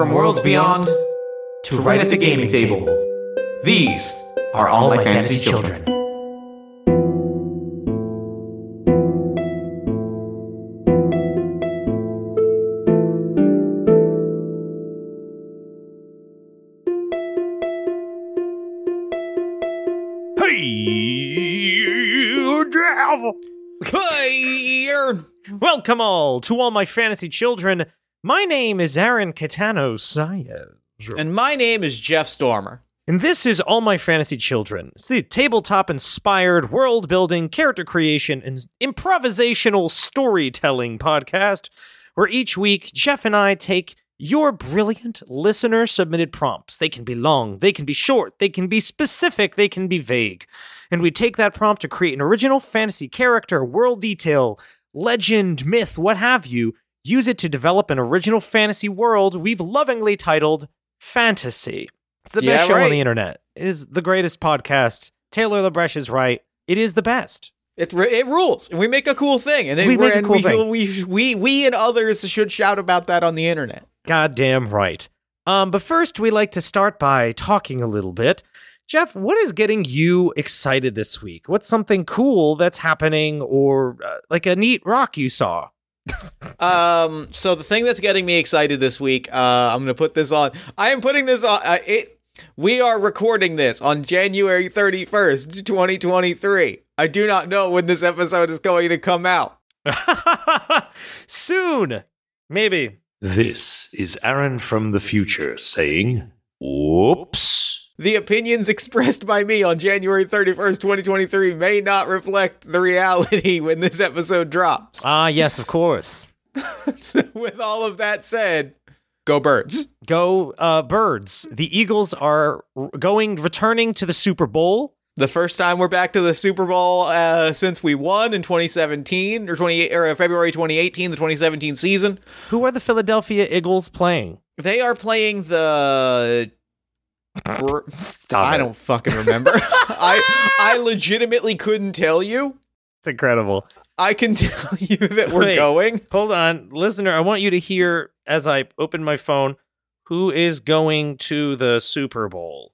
From worlds beyond to right at the gaming table, these are all my fantasy children. Hey, Jeff. Hey, Welcome all to all my fantasy children. My name is Aaron Catano Saez. and my name is Jeff Stormer. And this is All My Fantasy Children. It's the tabletop inspired world building, character creation, and improvisational storytelling podcast where each week Jeff and I take your brilliant listener submitted prompts. They can be long, they can be short, they can be specific, they can be vague. And we take that prompt to create an original fantasy character, world detail, legend, myth, what have you. Use it to develop an original fantasy world we've lovingly titled Fantasy. It's the Yeah, best show on the internet. It is the greatest podcast. Taylor LaBreche is right. It is the best. It, it rules, and we make a cool thing, and it, We make a cool we, thing. We, we we and others should shout about that on the internet. Goddamn right. Um, but first, we like to start by talking a little bit. Jeff, what is getting you excited this week? What's something cool that's happening, or uh, like a neat rock you saw? Um, so the thing that's getting me excited this week, uh, I'm gonna put this on. I am putting this on. Uh, it. We are recording this on January 31st, 2023. I do not know when this episode is going to come out. Soon, maybe. This is Aaron from the future saying, Whoops. The opinions expressed by me on January 31st, 2023 may not reflect the reality when this episode drops. Ah, yes, of course. So with all of that said, go birds. Go, uh, birds. The Eagles are going, returning to the Super Bowl. The first time we're back to the Super Bowl uh, since we won in 2017 or 28 or February 2018, the 2017 season. Who are the Philadelphia Eagles playing? They are playing the. Stop I it. don't fucking remember. I I legitimately couldn't tell you. It's incredible. I can tell you that we're Wait. going. Hold on, listener. I want you to hear as I open my phone who is going to the Super Bowl.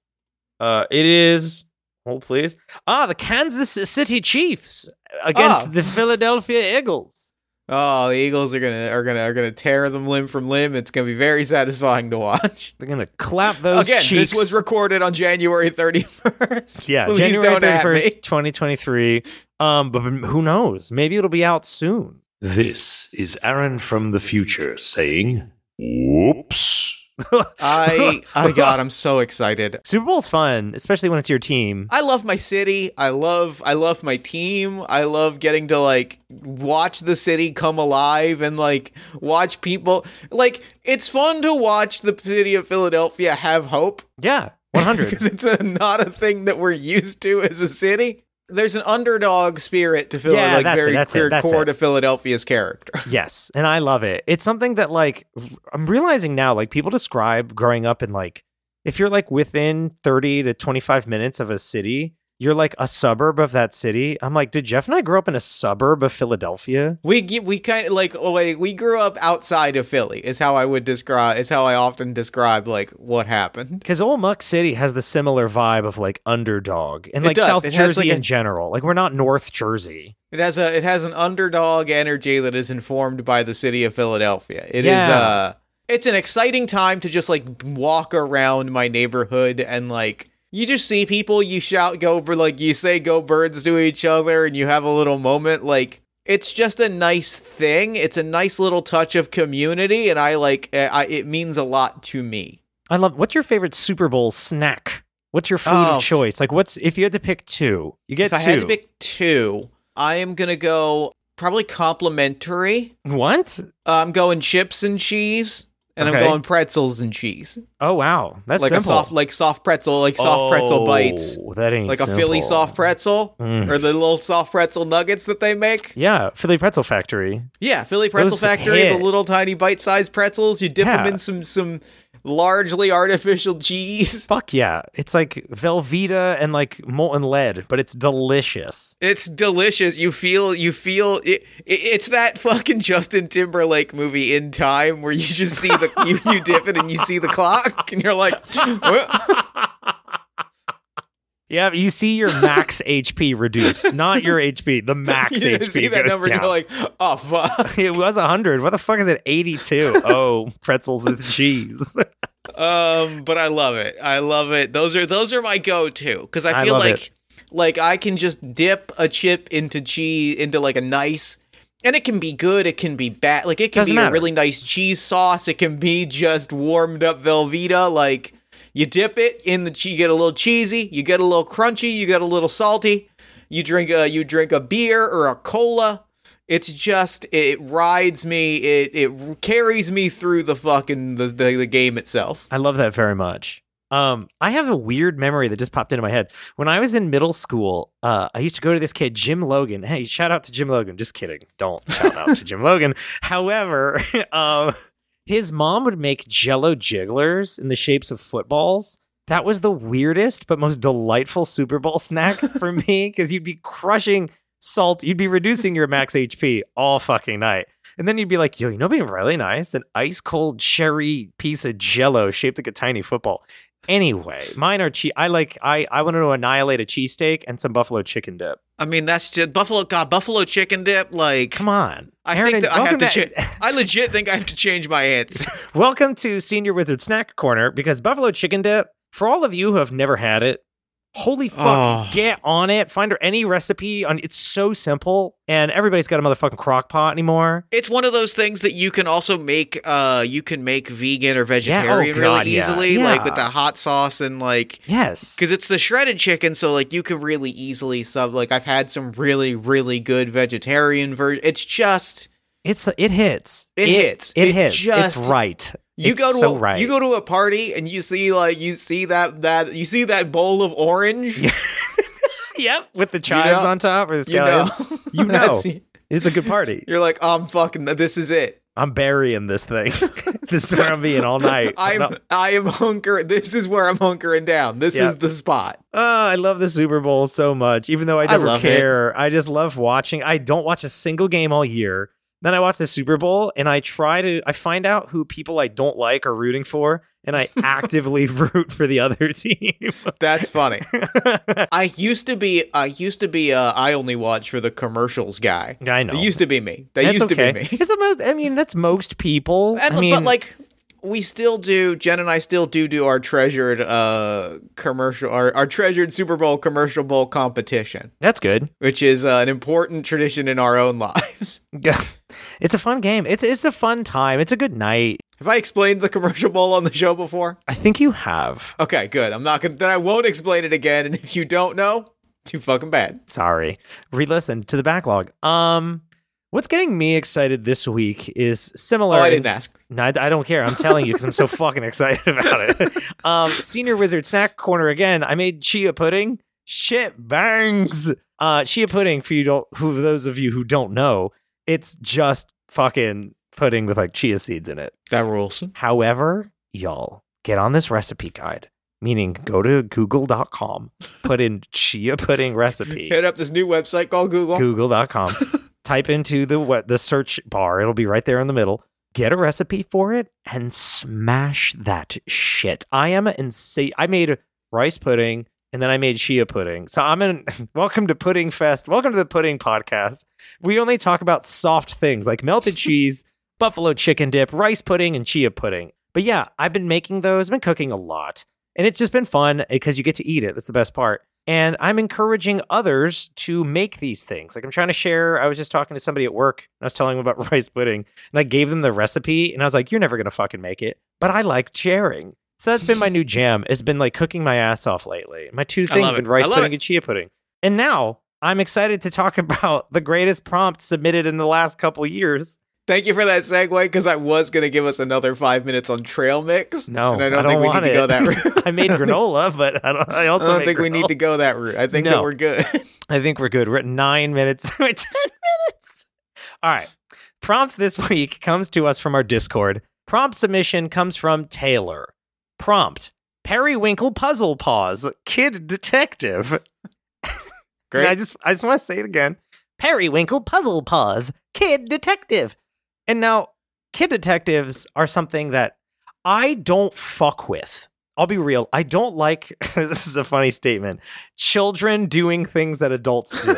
Uh, it is. Hold please. Ah, the Kansas City Chiefs against Ah. the Philadelphia Eagles. Oh, the Eagles are gonna are gonna are gonna tear them limb from limb. It's gonna be very satisfying to watch. They're gonna clap those Again, cheeks. this was recorded on January 31st. yeah, Please January don't thirty at me. first, twenty twenty three. Um, but who knows? Maybe it'll be out soon. This is Aaron from the future saying, Whoops. I I God, I'm so excited. Super Bowl's fun, especially when it's your team. I love my city. I love I love my team. I love getting to like watch the city come alive and like watch people like it's fun to watch the city of Philadelphia have hope Yeah, one hundred. because it's a, not a thing that we're used to as a city. There's an underdog spirit to Phil, Yeah, like that's it, very that's it, that's core it. to Philadelphia's character. Yes, and I love it. It's something that like I'm realizing now like people describe growing up in like if you're like within 30 to 25 minutes of a city, you're like a suburb of that city. I'm like, did Jeff and I grow up in a suburb of Philadelphia? We we kind of like oh, like we grew up outside of Philly is how I would describe is how I often describe like what happened. Because Old Muck City has the similar vibe of like underdog and like. South It has, Jersey like, a- in general. Like we're not North Jersey. It has a it has an underdog energy that is informed by the city of Philadelphia. It is Yeah. uh it's an exciting time to just like walk around my neighborhood and like you just see people you shout go like you say go birds to each other and you have a little moment like it's just a nice thing. It's a nice little touch of community and I like eh, I, it means a lot to me. I love. What's your favorite Super Bowl snack? What's your food Oh, of choice? Like, what's if you had to pick two? You get If I had to pick two, I am going to go probably complimentary. what? I'm going chips and cheese, and Okay. I'm going pretzels and cheese. Oh wow, that's like simple. a soft, like soft pretzel, like soft pretzel bites, Oh, That ain't like a Philly soft pretzel, Mm. or the little soft pretzel nuggets that they make. Yeah, Philly Pretzel Factory. Yeah, Philly Pretzel Those Factory, hit. the little tiny bite-sized pretzels. You dip them in some some largely artificial cheese. Fuck yeah. It's like Velveeta and like molten lead, but it's delicious. It's delicious. You feel you feel it, it, it's that fucking Justin Timberlake movie in time where you just see the you, you dip it and you see the clock and you're like "What?" Yeah, you see your max HP reduce, not your HP, the max HP. you HP see that goes number down. you're like, oh fuck. it was 100. What the fuck is it? 82. Oh, pretzels with cheese. Um, but I love it. I love it. Those are those are my go-to because I I feel love like it. like I can just dip a chip into cheese into like a nice and it can be good, it can be bad. Like it can Doesn't be a really nice cheese sauce. It can be just warmed up Velveeta. Like you dip it in the you get a little cheesy, you get a little crunchy, you get a little salty. You drink a you drink a beer or a cola. It's just it rides me. It it carries me through the fucking the the, the game itself. I love that very much. Um, I have a weird memory that just popped into my head. When I was in middle school, uh, I used to go to this kid, Jim Logan. Hey, shout out to Jim Logan. Just kidding. Don't shout out to Jim Logan. However, um, his mom would make jello jigglers in the shapes of footballs. That was the weirdest but most delightful Super Bowl snack for me because you'd be crushing salt, you'd be reducing your max HP all fucking night. And then you'd be like, yo, you know, what'd be really nice? An ice cold cherry piece of jello shaped like a tiny football. Anyway, mine are cheese. I like, I, I wanted to annihilate a cheesesteak and some buffalo chicken dip. I mean, that's just buffalo. God, buffalo chicken dip. Like, Come on. I Aaron, think that I have to. Cha- I legit think I have to change my answer. Welcome to Senior Wizard Snack Corner because buffalo chicken dip, for all of you who have never had it, holy fuck, Oh. get on it. Find her any recipe on it's so simple and everybody's got a motherfucking crock pot anymore. it's one of those things that you can also make. Uh, you can make vegan or vegetarian Oh, God, really yeah. easily, like with the hot sauce and like. Yes. Because it's the shredded chicken, so like you can really easily sub. Like I've had some really, really good vegetarian version. It's just It's it hits. It hits. It, It hits. just- it's right. You It's go to so a, right. you go to a party and you see like you see that that you see that bowl of orange. Yep, with the chives know- on top or the You know. You know. It's a good party. You're like, I'm fucking. This is it. I'm burying this thing. this is where I'm being all night. I'm I am hunker. This is where I'm hunkering down. This Yeah. is the spot. Oh, I love the Super Bowl so much. Even though I I never it. care, I just love watching. I don't watch a single game all year. Then I watch the Super Bowl and I try to I find out who people I don't like are rooting for and I actively root for the other team. That's funny. I used to be. I used to be. Uh, I only watch for the commercials guy. I know. It used to be me. That That's used okay. to be me. It's most, I mean, that's most people. And, I mean, but like we still do Jen and I still do do our treasured uh commercial our, our treasured Super Bowl commercial bowl competition, that's good. which is uh, an important tradition in our own lives. it's a fun game. It's it's a fun time. It's a good night. Have I explained the commercial bowl on the show before? I think you have. Okay, good. I'm not gonna then I won't explain it again, and if you don't know, too fucking bad. Sorry. Re-listen to the backlog. Um, what's getting me excited this week is similar. Oh, I didn't ask. No, I, I don't care. I'm telling you because I'm so fucking excited about it. Um, Senior Wizard Snack Corner again. I made chia pudding. Shit bangs. Uh, chia pudding for you don't who those of you who don't know, it's just fucking pudding with like chia seeds in it. That rules. However, y'all get on this recipe guide. Meaning, go to google.com, put in chia pudding recipe Hit up this new website called Google. google.com type into the what the search bar. It'll be right there in the middle. Get a recipe for it and smash that shit. I am insane i made rice pudding and then i made chia pudding. So i'm in welcome to pudding fest. Welcome to the pudding podcast. We only talk about soft things like melted cheese buffalo chicken dip rice pudding and chia pudding. But yeah i've been making those. I've been cooking a lot. And it's just been fun because you get to eat it. That's the best part and I'm encouraging others to make these things. Like I'm trying to share. I was just talking to somebody at work. And I was telling them about rice pudding, and I gave them the recipe, and I was like, "You're never gonna fucking make it," but I like sharing. So that's been my new jam. It's been like cooking my ass off lately. My two things have been rice pudding it. and chia pudding. And now I'm excited to talk about the greatest prompt submitted in the last couple years. Thank you for that segue because I was gonna give us another five minutes on trail mix. No, and I don't, think we want need it. to go that route. I made granola, but I don't. I I also don't made think we need to go that route. I think that we're good. I think we're good. We're at nine minutes. 10 minutes. All right. Prompt this week comes to us from our Discord. Prompt submission comes from Taylor. Prompt Periwinkle Puzzle Paws, Kid Detective. Great. I just I just want to say it again. Periwinkle Puzzle Paws, Kid Detective. And now, kid detectives are something that I don't fuck with. I'll be real. I don't like this is a funny statement. Children doing things that adults do.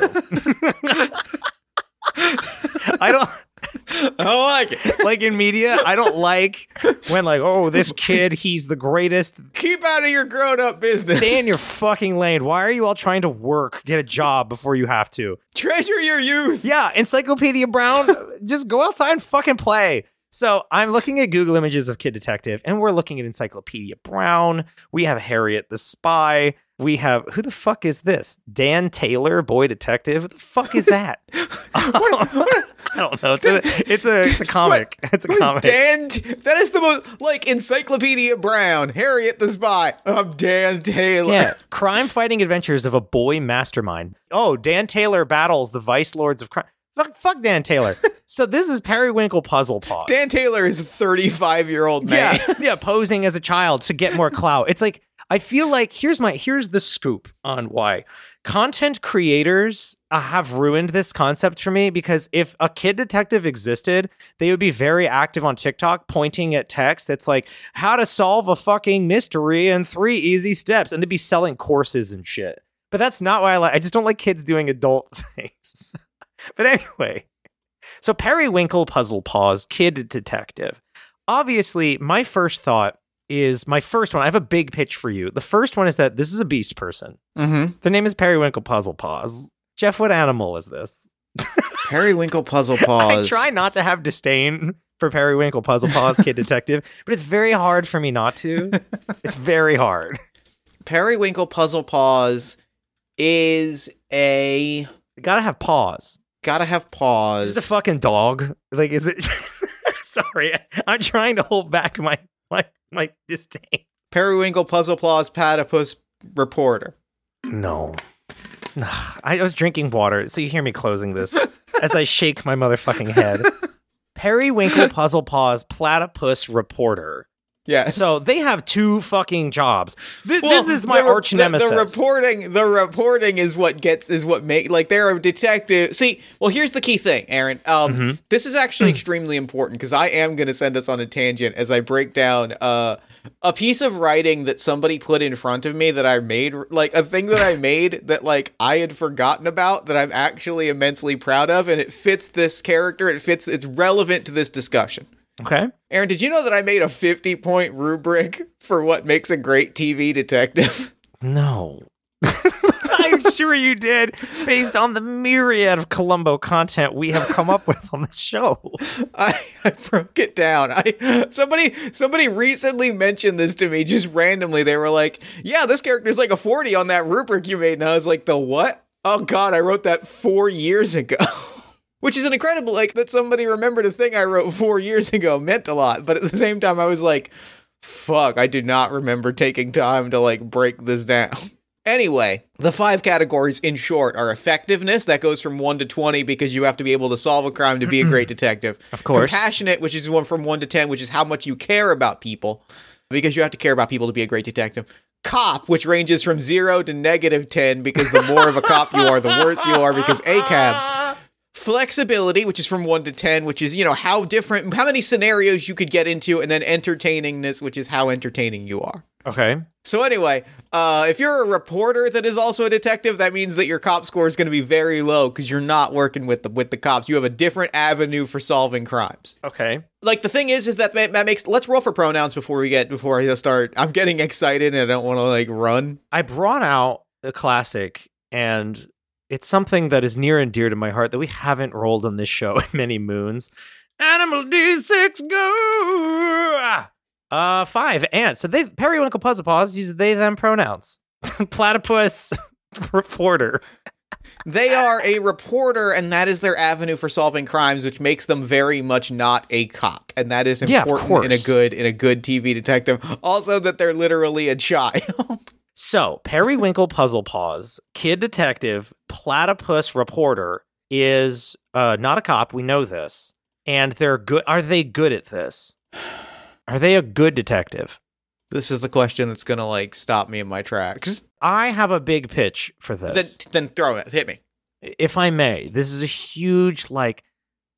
I don't I don't like it. like in media, I don't like when like, oh, this kid, he's the greatest. Keep out of your grown up business. Stay in your fucking lane. Why are you all trying to work, get a job before you have to? Treasure your youth. Yeah, Encyclopedia Brown, just go outside and fucking play. So I'm looking at Google images of Kid Detective, and we're looking at Encyclopedia Brown. We have Harriet the Spy. We have who the fuck is this? Dan Taylor, boy detective. What the fuck is that? I don't know. It's a it's a it's a comic. It's a comic. Dan? That is the most like Encyclopedia Brown, Harriet the Spy. I'm Dan Taylor. Yeah, crime fighting adventures of a boy mastermind. Oh, Dan Taylor battles the vice lords of crime. Fuck, fuck Dan Taylor. so this is Periwinkle Puzzle Paws. Dan Taylor is a 35 year old man. yeah, yeah, posing as a child to get more clout. It's like I feel like here's my here's the scoop on why content creators uh, have ruined this concept for me because if a kid detective existed, they would be very active on TikTok pointing at text that's like how to solve a fucking mystery in 3 easy steps and they'd be selling courses and shit. But that's not why I like I just don't like kids doing adult things. but anyway, so Periwinkle Puzzle Paws Kid Detective. Obviously, my first thought is my first one. I have a big pitch for you. The first one is that this is a beast person. Mm-hmm. The name is Periwinkle Puzzle Paws. Jeff, what animal is this? Periwinkle Puzzle Paws. I try not to have disdain for Periwinkle Puzzle Paws Kid Detective, but it's very hard for me not to. It's very hard. Periwinkle Puzzle Paws is a gotta have paws. gotta have Is paws. this a fucking dog? Like, is it? Sorry, I'm trying to hold back my my my disdain. Periwinkle Puzzle Paws Platypus Reporter. No. I was drinking water, so you hear me closing this as I shake my motherfucking head. Periwinkle Puzzle Paws Platypus Reporter. Yeah. So they have two fucking jobs. Th- Well, this is my the re- arch the- nemesis. The, reporting, the reporting is what gets is what make like they're a detective. See, well, here's the key thing, Aaron. Um, Mm-hmm. this is actually extremely important because I am going to send us on a tangent as I break down uh a piece of writing that somebody put in front of me that I made, like a thing that I made that like I had forgotten about that I'm actually immensely proud of, and it fits this character. It fits. It's relevant to this discussion. Okay. Aaron, did you know that I made a 50 point rubric for what makes a great TV detective? No. I'm sure you did, based on the myriad of Columbo content we have come up with on the show. I, I broke it down. I somebody somebody recently mentioned this to me just randomly. They were like, "Yeah, this character's like a 40 on that rubric you made." And I was like, "The what?" Oh god, I wrote that 4 years ago. Which is an incredible like that somebody remembered a thing I wrote 4 years ago meant a lot, but at the same time I was like, "Fuck, I do not remember taking time to like break this down." Anyway, the five categories in short are effectiveness, that goes from 1 to 20 because you have to be able to solve a crime to be a great detective. Of course. Compassionate, which is one from 1 to 10, which is how much you care about people because you have to care about people to be a great detective. Cop, which ranges from 0 to negative 10 because the more of a cop you are, the worse you are because ACAB. Flexibility, which is from 1 to 10, which is, you know, how different, how many scenarios you could get into, and then entertainingness, which is how entertaining you are. Okay. So anyway, uh, if you're a reporter that is also a detective, that means that your cop score is going to be very low because you're not working with the with the cops. You have a different avenue for solving crimes. Okay. Like the thing is, is that that makes. Let's roll for pronouns before we get before I start. I'm getting excited and I don't want to like run. I brought out a classic, and it's something that is near and dear to my heart that we haven't rolled on this show in many moons. Animal D6 go! Uh, five ants. So they periwinkle puzzle paws use they them pronouns. Platypus reporter. They are a reporter, and that is their avenue for solving crimes, which makes them very much not a cop, and that is Yeah, important in a good in a good TV detective. Also, that they're literally a child. So periwinkle puzzle paws, kid detective, platypus reporter is uh not a cop. We know this, and they're good. Are they good at this? Are they a good detective? This is the question that's gonna like stop me in my tracks. I have a big pitch for this. Then then throw it. Hit me. if I may, this is a huge like.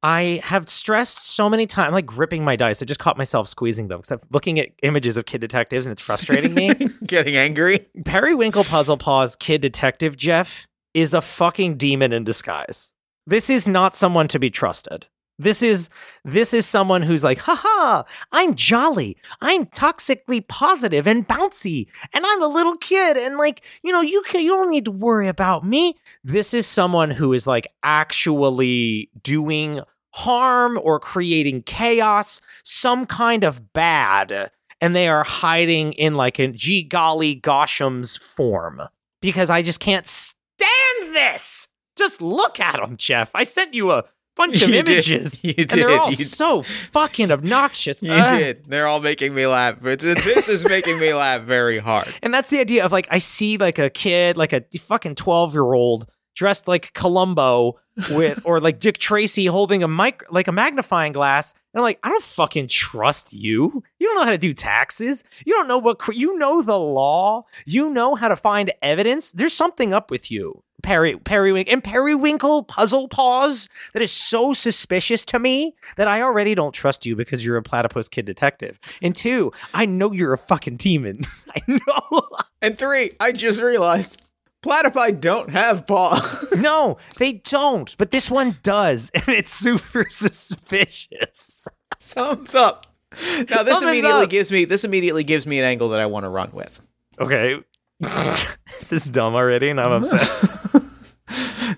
I have stressed so many times, like gripping my dice. I just caught myself squeezing them because I'm looking at images of kid detectives and it's frustrating me. Getting angry. Periwinkle Puzzle Paws Kid Detective Jeff is a fucking demon in disguise. This is not someone to be trusted. This is this is someone who's like, haha, I'm jolly, I'm toxically positive and bouncy, and I'm a little kid, and like, you know, you can you don't need to worry about me. This is someone who is like actually doing harm or creating chaos, some kind of bad, and they are hiding in like a gee golly Gosham's form. Because I just can't stand this. Just look at them, Jeff. I sent you a bunch of You did. images. You And did. they're all You- so fucking obnoxious. You Ugh. did. They're all making me laugh. But this is making me laugh very hard. And that's the idea of like I see like a kid, like a fucking 12 year old dressed like Columbo with or like Dick Tracy holding a mic like a magnifying glass. And I'm like, I don't fucking trust you. You don't know how to do taxes. You don't know what cr- you know the law. You know how to find evidence. There's something up with you. Perry Periwinkle and Periwinkle puzzle paws that is so suspicious to me that I already don't trust you because you're a platypus kid detective. And two, I know you're a fucking demon. I know. And three, I just realized platypi don't have paws. No, they don't. But this one does, and it's super suspicious. Thumbs up. Now this Thumbs immediately up. gives me this immediately gives me an angle that I want to run with. Okay. this is dumb already, and I'm obsessed.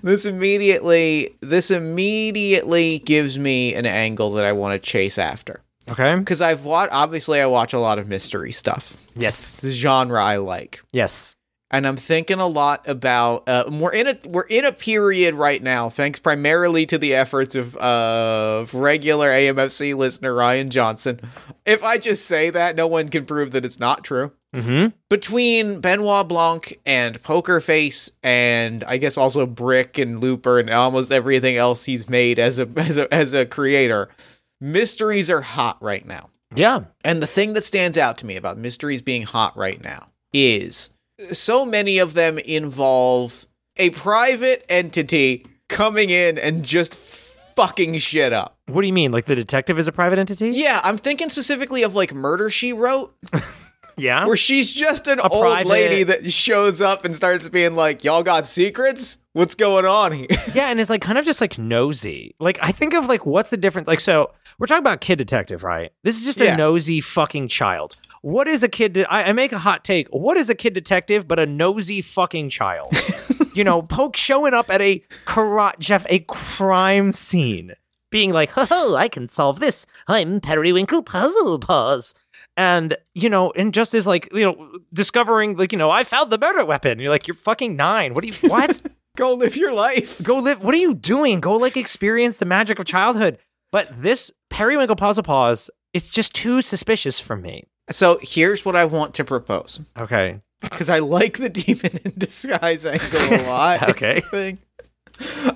This immediately this immediately gives me an angle that I want to chase after. Okay. Because I've watched obviously I watch a lot of mystery stuff. Yes. It's a genre I like. Yes. And I'm thinking a lot about uh, we're in a we're in a period right now, thanks primarily to the efforts of of regular AMFC listener Rian Johnson. If I just say that, no one can prove that it's not true. Mm-hmm. Between Benoit Blanc and Poker Face, and I guess also Brick and Looper and almost everything else he's made as a as a as a creator, mysteries are hot right now. Yeah. And the thing that stands out to me about mysteries being hot right now is so many of them involve a private entity coming in and just fucking shit up. What do you mean? Like the detective is a private entity? Yeah, I'm thinking specifically of like Murder She Wrote, Yeah. where she's just an A old private- lady that shows up and starts being like, Y'all got secrets? What's going on here? Yeah, and it's like kind of just like nosy. Like I think of like what's the difference? Like so we're talking about kid detective, right? This is just Yeah. a nosy fucking child. What is a kid? De- I, I make a hot take. What is a kid detective but a nosy fucking child? you know, poke showing up at a kara- Jeff a crime scene, being like, "Ho ho, I can solve this. I'm Periwinkle Puzzle Paws." And you know, and just as like you know, discovering like you know, I found the murder weapon. You're like, you're fucking nine. What do you what? Go live your life. go live. What are you doing? Go like experience the magic of childhood. But this Periwinkle Puzzle Paws, it's just too suspicious for me. So here's what I want to propose. Okay. because I like the demon in disguise angle a lot. Okay. thing.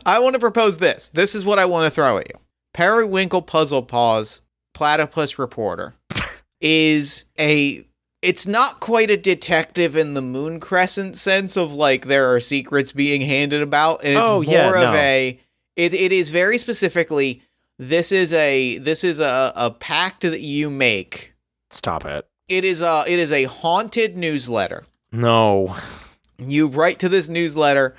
I want to propose this. This is what I want to throw at you. Periwinkle Puzzle Paws Platypus Reporter is a. It's not quite a detective in the Moon Crescent sense of like there are secrets being handed about, and it's Oh, more yeah, of no. a. It, it is very specifically. This is a this is a, a pact that you make. Stop it. It is a it is a haunted newsletter No. you write to this newsletter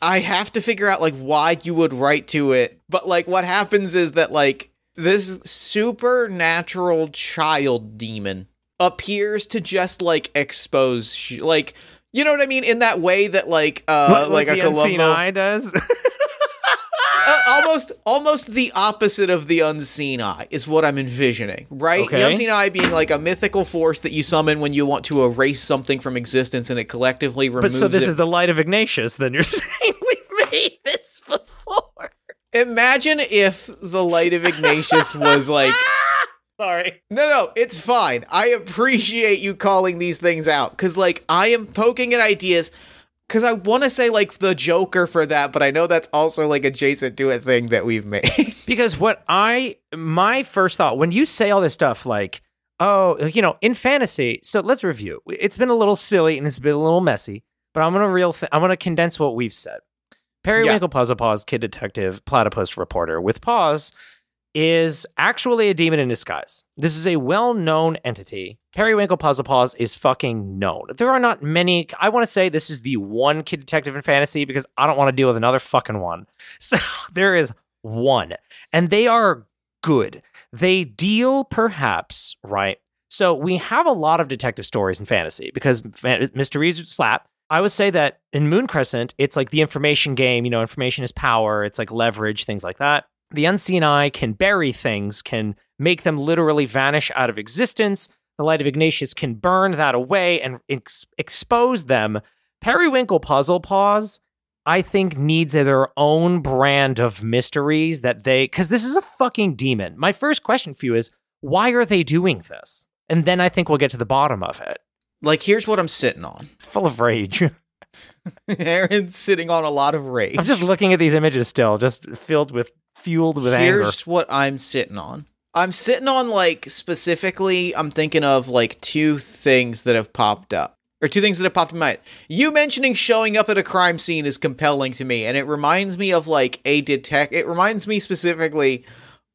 i have to figure out like why you would write to it but like what happens is that like this supernatural child demon appears to just like expose sh- like you know what i mean in that way that like uh like, the a columbo eye does. almost almost the opposite of the unseen eye is what i'm envisioning right Okay. the unseen eye being like a mythical force that you summon when you want to erase something from existence and it collectively removes. but so this it is the light of Ignatius. Then you're saying we've made this before. Imagine if the light of Ignatius was like, Sorry. no, no, it's fine. I appreciate you calling these things out because, like, I am poking at ideas because I want to say, like, the Joker for that, but I know that's also, like, adjacent to a thing that we've made. Because what I my first thought when you say all this stuff like Oh, you know, in fantasy. So let's review. It's been a little silly and it's been a little messy, but I'm gonna real. Th- I'm gonna condense what we've said. Periwinkle Puzzle Paws, Kid Detective, Platypus Reporter with Paws is actually a demon in disguise. This is a well-known entity. Periwinkle Puzzle Paws is fucking known. There are not many. I want to say this is the one Kid Detective in fantasy because I don't want to deal with another fucking one. So there is one, and they are good. They deal perhaps right. So we have a lot of detective stories in fantasy because mysteries slap. I would say that in Moon Crescent, it's like the information game. You know, information is power. It's like leverage, things like that. The unseen eye can bury things, can make them literally vanish out of existence. The light of Ignatius can burn that away and ex- expose them. Periwinkle Puzzle Paws, I think, needs their own brand of mysteries that they, because this is a fucking demon. My first question for you is why are they doing this? And then I think we'll get to the bottom of it. Like, here's what I'm sitting on. Full of rage. Aaron's sitting on a lot of rage. I'm just looking at these images still, just filled with, fueled with Here's anger. what I'm sitting on. I'm sitting on like specifically. I'm thinking of like two things that have popped up, or two things that have popped in my mind. You mentioning showing up at a crime scene is compelling to me, and it reminds me of like a detect. It reminds me specifically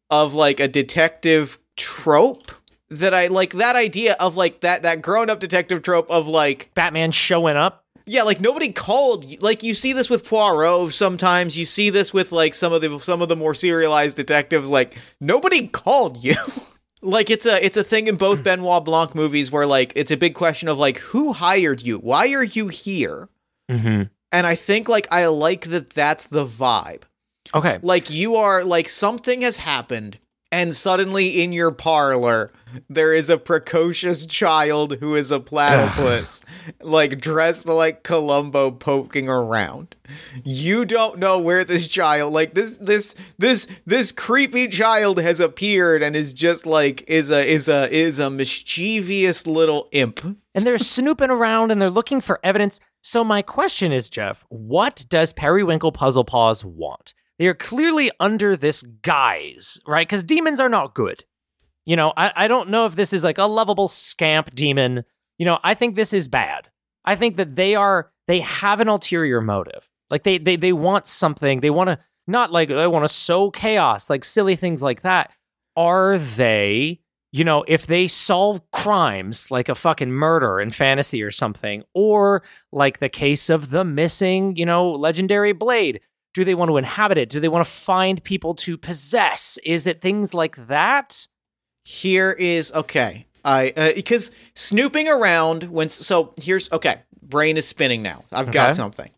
of like a detective trope that I like. That idea of like that that grown up detective trope of like Batman showing up. Yeah, like nobody called. Like you see this with Poirot sometimes. You see this with like some of the some of the more serialized detectives. Like nobody called you. like it's a it's a thing in both Benoit Blanc movies where like it's a big question of like who hired you? Why are you here? Mm-hmm. And I think like I like that that's the vibe. Okay. Like you are like something has happened and suddenly in your parlor there is a precocious child who is a platypus like dressed like Columbo poking around. You don't know where this child like this this this this creepy child has appeared and is just like is a is a is a mischievous little imp. and they're snooping around and they're looking for evidence. So my question is, Jeff, what does Periwinkle Puzzle Paws want? They are clearly under this guise, right? Because demons are not good. You know, I, I don't know if this is like a lovable scamp demon. You know, I think this is bad. I think that they are they have an ulterior motive. Like they they they want something. They want to not like they want to sow chaos, like silly things like that. Are they you know, if they solve crimes like a fucking murder in fantasy or something, or like the case of the missing, you know, legendary blade, do they want to inhabit it? Do they want to find people to possess? Is it things like that? Here is okay. I uh, because snooping around when so here's okay. Brain is spinning now. I've got something.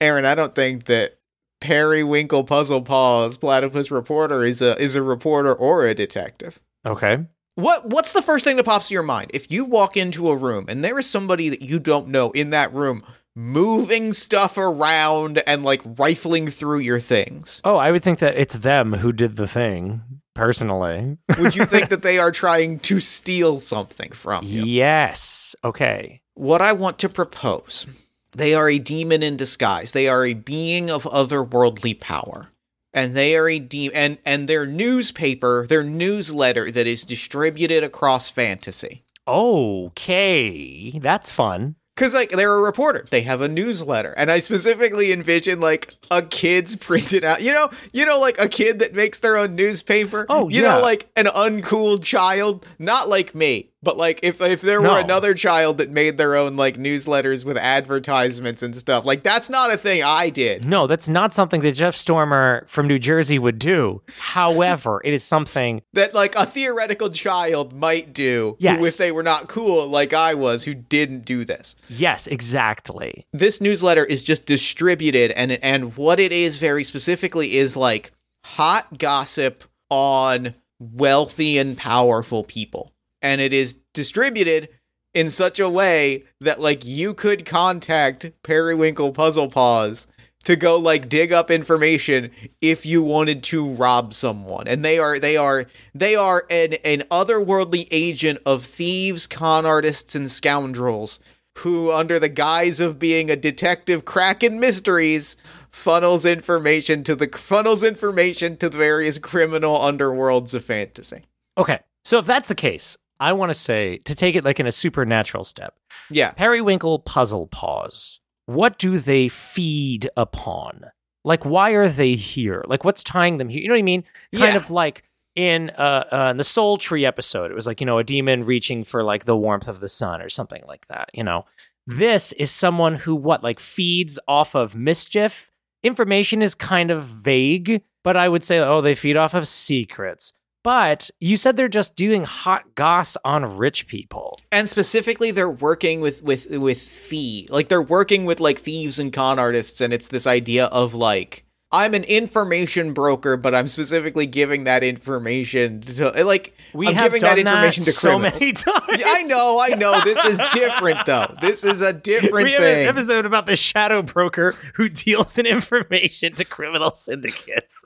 Aaron, I don't think that Periwinkle Puzzle Paws Platypus Reporter is a is a reporter or a detective. Okay. What what's the first thing that pops to your mind if you walk into a room and there is somebody that you don't know in that room moving stuff around and like rifling through your things? Oh, I would think that it's them who did the thing, personally. Would you think that they are trying to steal something from you? yes. Okay. what I want to propose. They are a demon in disguise. They are a being of otherworldly power. And they are a de- and and their newspaper, their newsletter that is distributed across fantasy. Okay. That's fun. Cause like they're a reporter, they have a newsletter, and I specifically envision like a kid's printed out. You know, you know, like a kid that makes their own newspaper. Oh, you yeah. know, like an uncool child, not like me, but like if if there were another child that made their own like newsletters with advertisements and stuff, like that's not a thing I did. No, that's not something that Jeff Stormer from New Jersey would do. However, it is something That like a theoretical child might do, who, Yes. if they were not cool like I was, who didn't do this. Yes, exactly. this newsletter is just distributed and and what it is very specifically is like hot gossip on wealthy and powerful people and it is distributed in such a way that like you could contact periwinkle puzzle paws to go like dig up information if you wanted to rob someone and they are they are they are an an otherworldly agent of thieves con artists and scoundrels who under the guise of being a detective cracking mysteries funnels information to the funnels information to the various criminal underworlds of fantasy Okay. So if that's the case, I want to say to take it like in a supernatural step. Yeah. Periwinkle puzzle paws. What do they feed upon? Like, why are they here? Like, what's tying them here? You know what I mean? Kind Yeah. of like in uh, uh in the Soul Tree episode, it was like you know a demon reaching for like the warmth of the sun or something like that. You know, this is someone who what like feeds off of mischief. Information is kind of vague, but I would say oh they feed off of secrets. But you said they're just doing hot goss on rich people. And specifically, they're working with with with thieves. Like they're working with like thieves and con artists, and it's this idea of like I'm an information broker, but I'm specifically giving that information to like We I'm have giving done that information to so criminals. many times. I know, I know. This is different though. This is a different we have thing. an episode about the shadow broker who deals in information to criminal syndicates.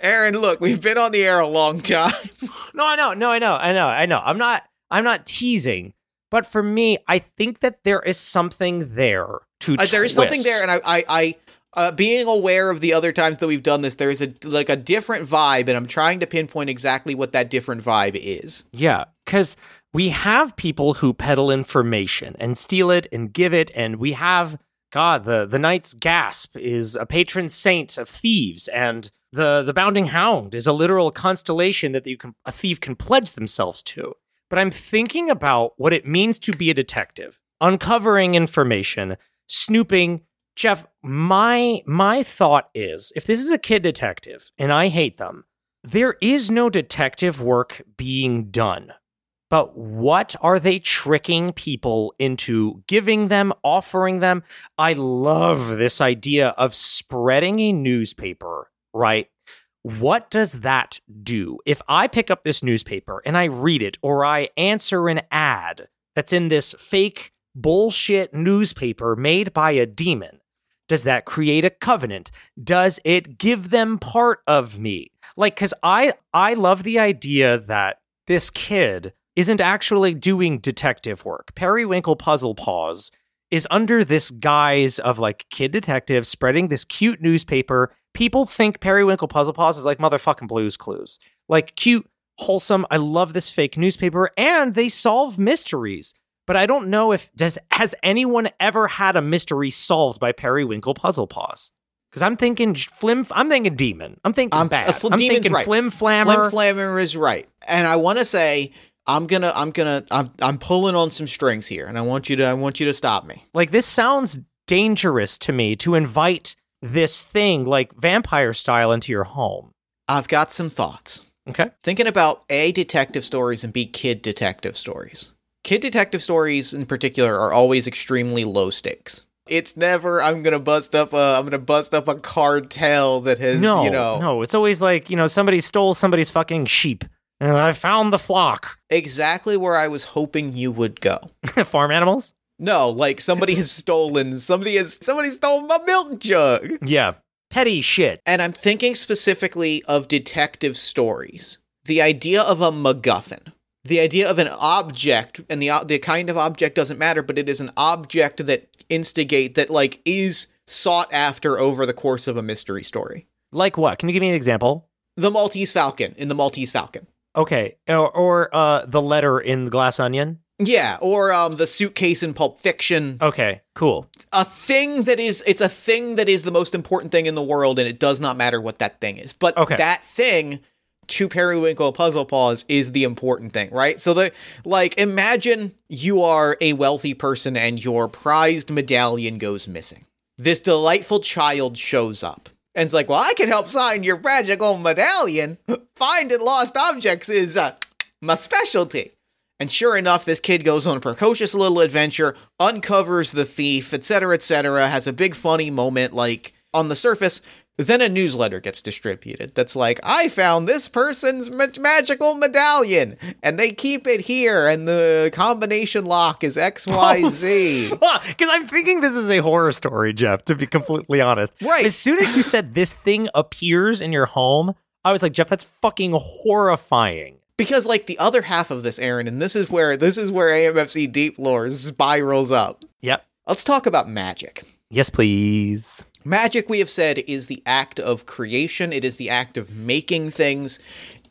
Aaron, look, we've been on the air a long time. No, I know, no, I know, I know, I know. I'm not, I'm not teasing, but for me, I think that there is something there to. Uh, there is something there, and I, I, I uh, being aware of the other times that we've done this, there is a like a different vibe, and I'm trying to pinpoint exactly what that different vibe is. Yeah, because we have people who peddle information and steal it and give it, and we have God, the the Knight's Gasp is a patron saint of thieves, and the the Bounding Hound is a literal constellation that you can a thief can pledge themselves to. But I'm thinking about what it means to be a detective, uncovering information, snooping. Jeff, my my thought is, if this is a kid detective and I hate them, there is no detective work being done. But what are they tricking people into giving them, offering them? I love this idea of spreading a newspaper, right? What does that do? If I pick up this newspaper and I read it, or I answer an ad that's in this fake bullshit newspaper made by a demon, does that create a covenant? Does it give them part of me? Like, cause I I love the idea that this kid isn't actually doing detective work. Periwinkle Puzzle Paws is under this guise of like kid detective spreading this cute newspaper. People think Periwinkle Puzzle Paws is like motherfucking Blue's Clues. Like cute, wholesome. I love this fake newspaper and they solve mysteries. But I don't know if does has anyone ever had a mystery solved by Periwinkle Puzzle Paws? Because I'm thinking flim. I'm thinking demon. I'm thinking I'm- bad. uh, fl- I'm demon's thinking right. flim flammer. Flim Flammer is right, and I want to say I'm gonna, I'm gonna, I'm, I'm pulling on some strings here, and I want you to, I want you to stop me. Like this sounds dangerous to me to invite this thing like vampire style into your home. I've got some thoughts. Okay. Thinking about A, detective stories and B, kid detective stories. Kid detective stories in particular are always extremely low stakes. It's never I'm gonna bust up a I'm gonna bust up a cartel that has No, you know no, it's always like you know somebody stole somebody's fucking sheep, and I found the flock. exactly where I was hoping you would go. Farm animals. No, like somebody has stolen somebody has somebody stole my milk jug. Yeah, petty shit. And I'm thinking specifically of detective stories. The idea of a MacGuffin. The idea of an object, and the the kind of object doesn't matter, but it is an object that instigate that like is sought after over the course of a mystery story. Like what? Can you give me an example? The Maltese Falcon in the Maltese Falcon. Okay, or, or uh, the letter in Glass Onion. Yeah, or um the suitcase in Pulp Fiction. Okay, cool. a thing that is it's a thing that is the most important thing in the world and it does not matter what that thing is but Okay. that thing to periwinkle puzzle paws is the important thing right so the like imagine you are a wealthy person and your prized medallion goes missing this delightful child shows up and it's like well i can help sign your magical medallion finding lost objects is uh, my specialty and sure enough, this kid goes on a precocious little adventure, uncovers the thief, etc., etc., has a big funny moment, like on the surface. Then a newsletter gets distributed that's like, I found this person's ma- magical medallion, and they keep it here, and the combination lock is XYZ. Oh, because I'm thinking this is a horror story, Jeff, to be completely honest. Right. As soon as you said this thing appears in your home, I was like, Jeff, that's fucking horrifying. Because, like, the other half of this, Aaron, and this is where this is where AMFC Deep Lore spirals up. Yep. Let's talk about magic. Yes, please. Magic, we have said, is the act of creation. It is the act of making things.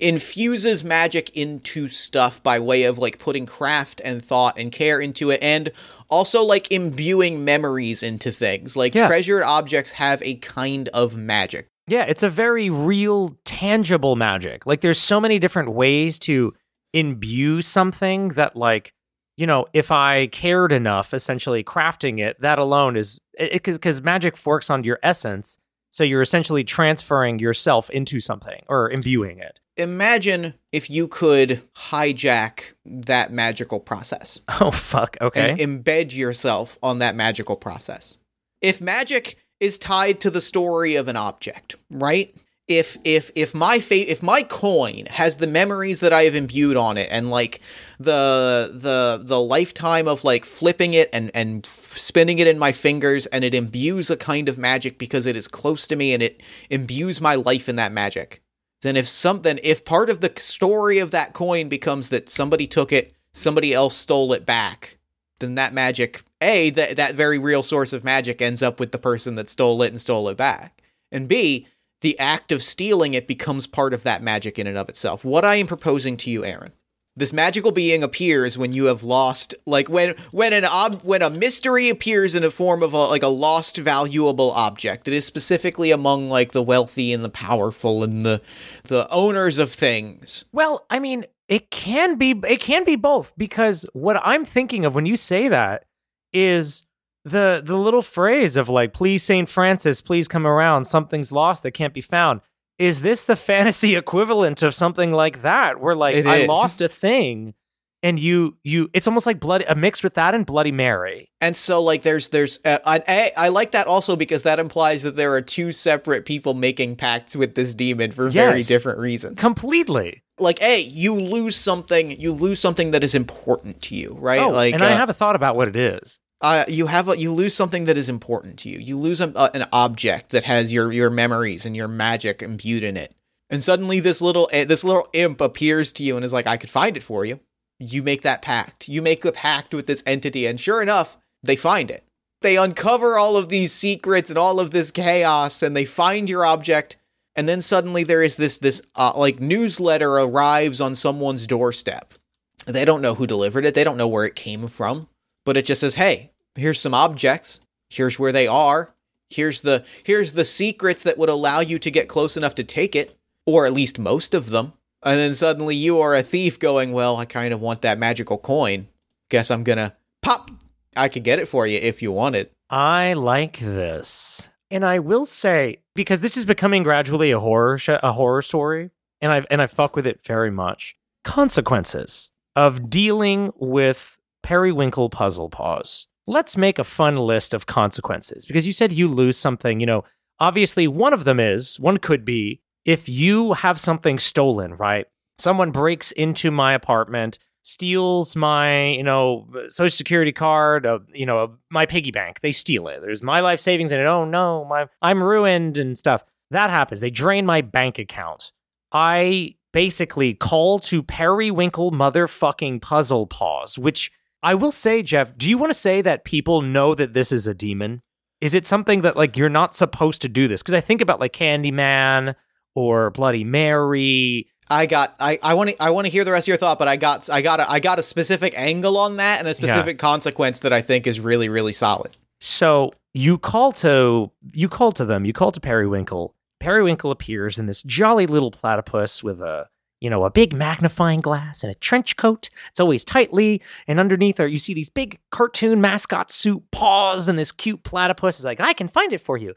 infuses magic into stuff by way of like putting craft and thought and care into it and also like imbuing memories into things. Like Yeah. treasured objects have a kind of magic. Yeah, it's a very real, tangible magic. Like, there's so many different ways to imbue something that, like, you know, if I cared enough, essentially crafting it, that alone is because magic forks on your essence. So you're essentially transferring yourself into something or imbuing it. Imagine if you could hijack that magical process. Oh, fuck. Okay. and embed yourself on that magical process. If magic is tied to the story of an object, right? If if if my fa- if my coin has the memories that I have imbued on it and like the the the lifetime of like flipping it and and spinning it in my fingers and it imbues a kind of magic because it is close to me and it imbues my life in that magic. Then if something if part of the story of that coin becomes that somebody took it, somebody else stole it back, then that magic a that that very real source of magic ends up with the person that stole it and stole it back. And b the act of stealing it becomes part of that magic in and of itself. What i am proposing to you aaron this magical being appears when you have lost like when when an ob when a mystery appears in a form of a like a lost valuable object. That is specifically among like the wealthy and the powerful and the the owners of things. Well, I mean, it can be it can be both because what I'm thinking of when you say that is the the little phrase of like please St. Francis, please come around, something's lost that can't be found. Is this the fantasy equivalent of something like that where like It I is. lost a thing and you you it's almost like bloody a mix with that and bloody mary. And so, like, there's, there's, uh, I, I, I like that also because that implies that there are two separate people making pacts with this demon for very different reasons. Completely. Like, hey you lose something, you lose something that is important to you, right? Oh, like, and I uh, have a thought about what it is. uh, you have, a, you lose something that is important to you. You lose a, a, an object that has your, your memories and your magic imbued in it. And suddenly, this little, eh, this little imp appears to you and is like, "I could find it for you." You make that pact. You make a pact with this entity, and sure enough, they find it they uncover all of these secrets and all of this chaos and they find your object and then suddenly there is this this uh, like newsletter arrives on someone's doorstep. They don't know who delivered it. They don't know where it came from. But it just says hey here's some objects. Here's where they are. Here's the here's the secrets that would allow you to get close enough to take it or at least most of them. And then suddenly you are a thief going well i kind of want that magical coin. Guess i'm gonna pop. I could get it for you if you want it. I like this. And I will say because this is becoming gradually a horror sh- a horror story and I and I fuck with it very much. Consequences of dealing with periwinkle puzzle paws. Let's make a fun list of consequences because you said you lose something, you know, obviously one of them is one could be if you have something stolen, right? Someone breaks into my apartment steals my you know social security card uh, you know my piggy bank. They steal it. There's my life savings in it. Oh no my i'm ruined and stuff. That happens. They drain my bank account. I basically call to periwinkle motherfucking puzzle paws which i will say jeff do you want to say that people know that this is a demon? Is it something that like you're not supposed to do this? Because i think about like candyman or bloody mary I got I I want to I want to hear the rest of your thought, but I got I got a, I got a specific angle on that and a specific consequence that I think is really really solid. So you call to you call to them. You call to Periwinkle. Periwinkle appears in this jolly little platypus with a you know a big magnifying glass and a trench coat. It's always tightly, and underneath are you see these big cartoon mascot suit paws, and this cute platypus is like, I can find it for you.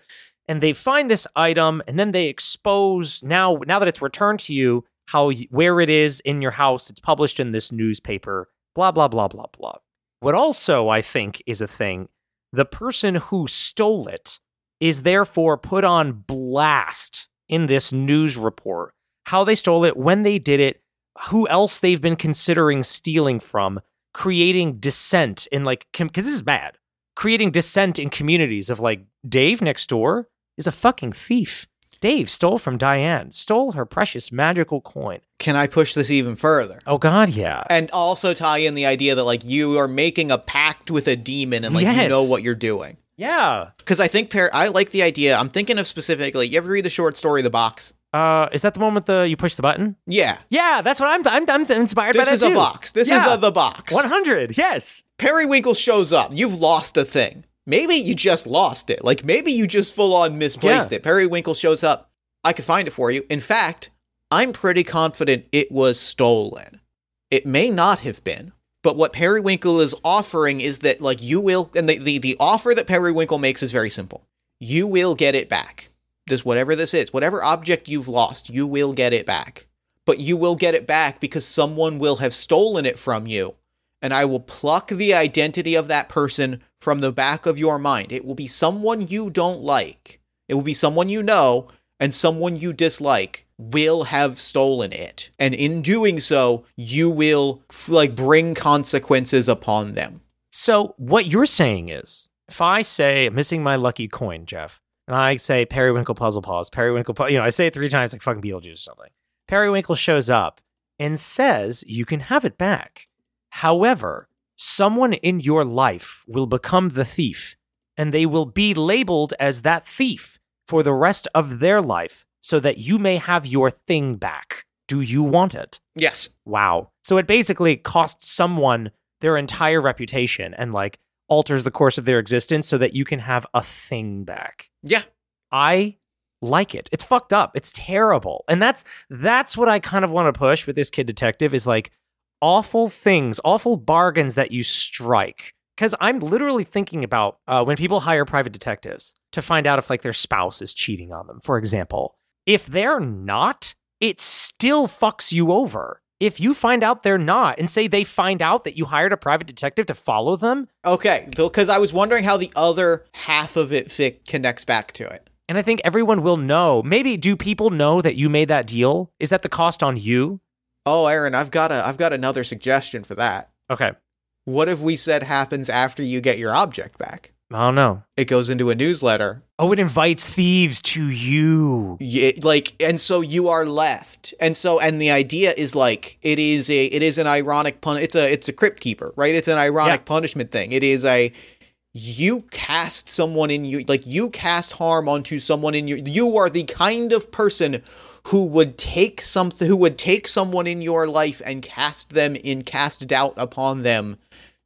And they find this item, and then they expose now now that it's returned to you how where it is in your house. It's published in this newspaper. Blah blah blah blah blah. What also I think is a thing the person who stole it is therefore put on blast in this news report. How they stole it, when they did it, who else they've been considering stealing from, creating dissent in like, because this is bad, creating dissent in communities of like, Dave next door is a fucking thief. Dave stole from Diane, stole her precious magical coin. Can I push this even further? Oh, God, yeah. And also tie in the idea that like you are making a pact with a demon and like you know what you're doing. Yeah. Because I think par- I like the idea. I'm thinking of specifically. You ever read the short story The Box? Uh, is that the moment the you push the button? Yeah. Yeah, that's what I'm. I'm, I'm inspired This by is that a box. This Yeah. is a, the box. 100. Yes. Periwinkle shows up. You've lost a thing. Maybe you just lost it. Like maybe you just full on misplaced Yeah. it. Periwinkle shows up. I could find it for you. In fact, I'm pretty confident it was stolen. It may not have been. But what Periwinkle is offering is that like you will and the, the, the offer that Periwinkle makes is very simple. You will get it back. This whatever this is, whatever object you've lost, you will get it back. But you will get it back because someone will have stolen it from you and I will pluck the identity of that person from the back of your mind. It will be someone you don't like. It will be someone you know, and someone you dislike will have stolen it. And in doing so, you will like bring consequences upon them. So what you're saying is, if I say missing my lucky coin, Jeff, and I say Periwinkle puzzle paws, Periwinkle, pu-, you know, I say it three times like fucking Beetlejuice or something. Periwinkle shows up and says you can have it back. However, someone in your life will become the thief, and they will be labeled as that thief for the rest of their life, so that you may have your thing back. Do you want it? Yes. Wow. So it basically costs someone their entire reputation and like alters the course of their existence so that you can have a thing back. Yeah. I like it. It's fucked up. It's terrible. And that's that's what I kind of want to push with this kid detective is like awful things, awful bargains that you strike. Cuz I'm literally thinking about uh, when people hire private detectives to find out if like their spouse is cheating on them, for example. If they're not, it still fucks you over. If you find out they're not and say they find out that you hired a private detective to follow them, Okay. Because I was wondering how the other half of it connects back to it. And I think everyone will know. Maybe do people know that you made that deal? Is that the cost on you? Oh, Aaron, I've got a I've got another suggestion for that. Okay. What if we said happens after you get your object back? I don't know. It goes into a newsletter Oh, it invites thieves to you. Yeah, like and so you are left and so and the idea is like it is a it is an ironic pun it's a it's a crypt keeper right it's an ironic Yeah. punishment thing it is a you cast someone in you like you cast harm onto someone in you. you are the kind of person who would take something who would take someone in your life and cast them in cast doubt upon them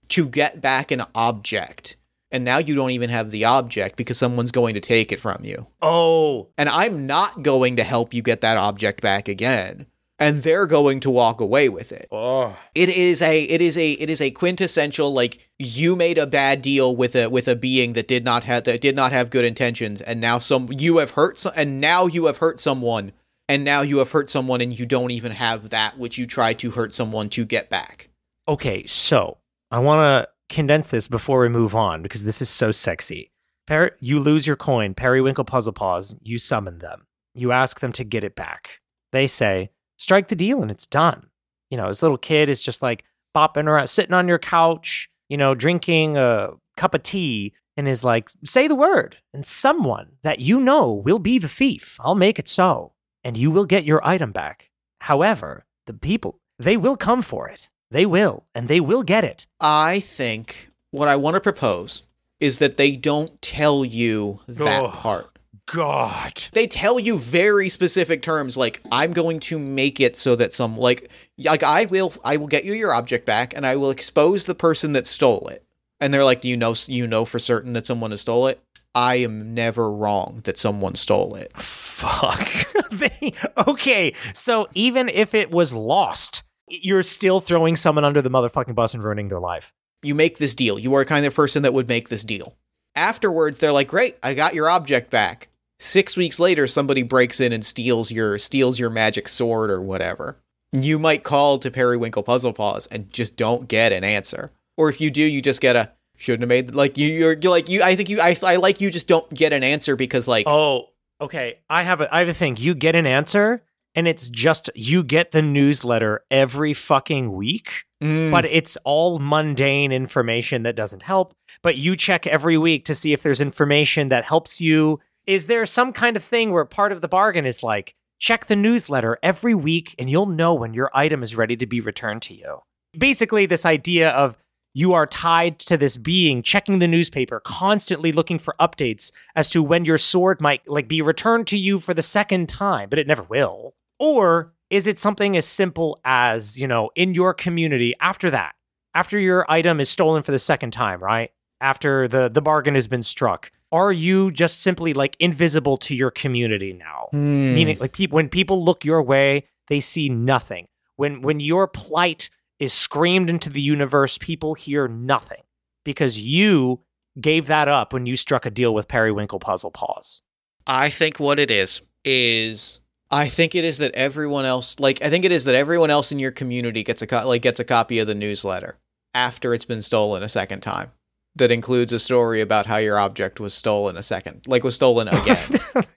to get back an object and now you don't even have the object because someone's going to take it from you Oh. and I'm not going to help you get that object back again. And they're going to walk away with it. Oh. It is a it is a it is a quintessential like you made a bad deal with a with a being that did not have that did not have good intentions and now some you have hurt some, and now you have hurt someone and now you have hurt someone and you don't even have that which you try to hurt someone to get back. Okay, so I want to condense this before we move on because this is so sexy. Per- you lose your coin, Periwinkle Puzzle Paws, you summon them. You ask them to get it back. They say, strike the deal and it's done. You know, this little kid is just like bopping around, sitting on your couch, you know, drinking a cup of tea and is like, say the word. And someone that you know will be the thief. I'll make it so. And you will get your item back. However, the people, they will come for it. They will, and they will get it. I think what I want to propose is that they don't tell you that Oh. part. God. they tell you very specific terms like i'm going to make it so that some like like i will i will get you your object back and i will expose the person that stole it and they're like do you know you know for certain that someone has stole it i am never wrong that someone stole it. Fuck. they, okay, so even if it was lost, you're still throwing someone under the motherfucking bus and ruining their life. you make this deal. You are a kind of person that would make this deal. Afterwards they're like great i got your object back. Six weeks later somebody breaks in and steals your steals your magic sword or whatever. You might call to periwinkle puzzle paws and just don't get an answer. Or if you do you just get a shouldn't have made like you you're, you're like you i think you I, I like you just don't get an answer because like Oh, okay. I have a I have a thing. You get an answer, and it's just you get the newsletter every fucking week. mm, but it's all mundane information that doesn't help. But you check every week to see if there's information that helps you. Is there some kind of thing where part of the bargain is like, check the newsletter every week and you'll know when your item is ready to be returned to you? Basically, this idea of you are tied to this being checking the newspaper constantly looking for updates as to when your sword might like be returned to you for the second time but it never will. Or is it something as simple as you know in your community after that after your item is stolen for the second time right? After the the bargain has been struck are you just simply like invisible to your community now? Hmm. meaning like people when people look your way they see nothing. When when your plight is screamed into the universe people hear nothing because you gave that up when you struck a deal with periwinkle puzzle paws I think what it is is I think it is that everyone else like I think it is that everyone else in your community gets a co- like gets a copy of the newsletter after it's been stolen a second time. That includes a story about how your object was stolen a second, like was stolen again.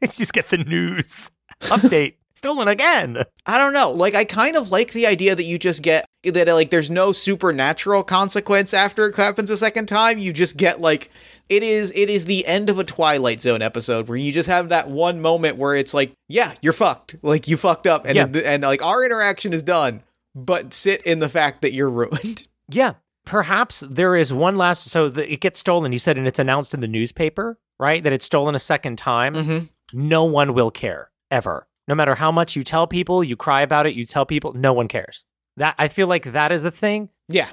let's just get the news update stolen again I don't know. Like I kind of like the idea that you just get that like there's no supernatural consequence after it happens a second time. You just get like it is it is the end of a Twilight Zone episode where you just have that one moment where it's like, yeah, you're fucked. Like you fucked up and Yeah. and like our interaction is done, but sit in the fact that you're ruined. Yeah, perhaps there is one last. So the, it gets stolen. You said, and it's announced in the newspaper, right? That it's stolen a second time. Mhm. No one will care ever. No matter how much you tell people, you cry about it, you tell people, no one cares. That I feel like that is the thing. Yeah.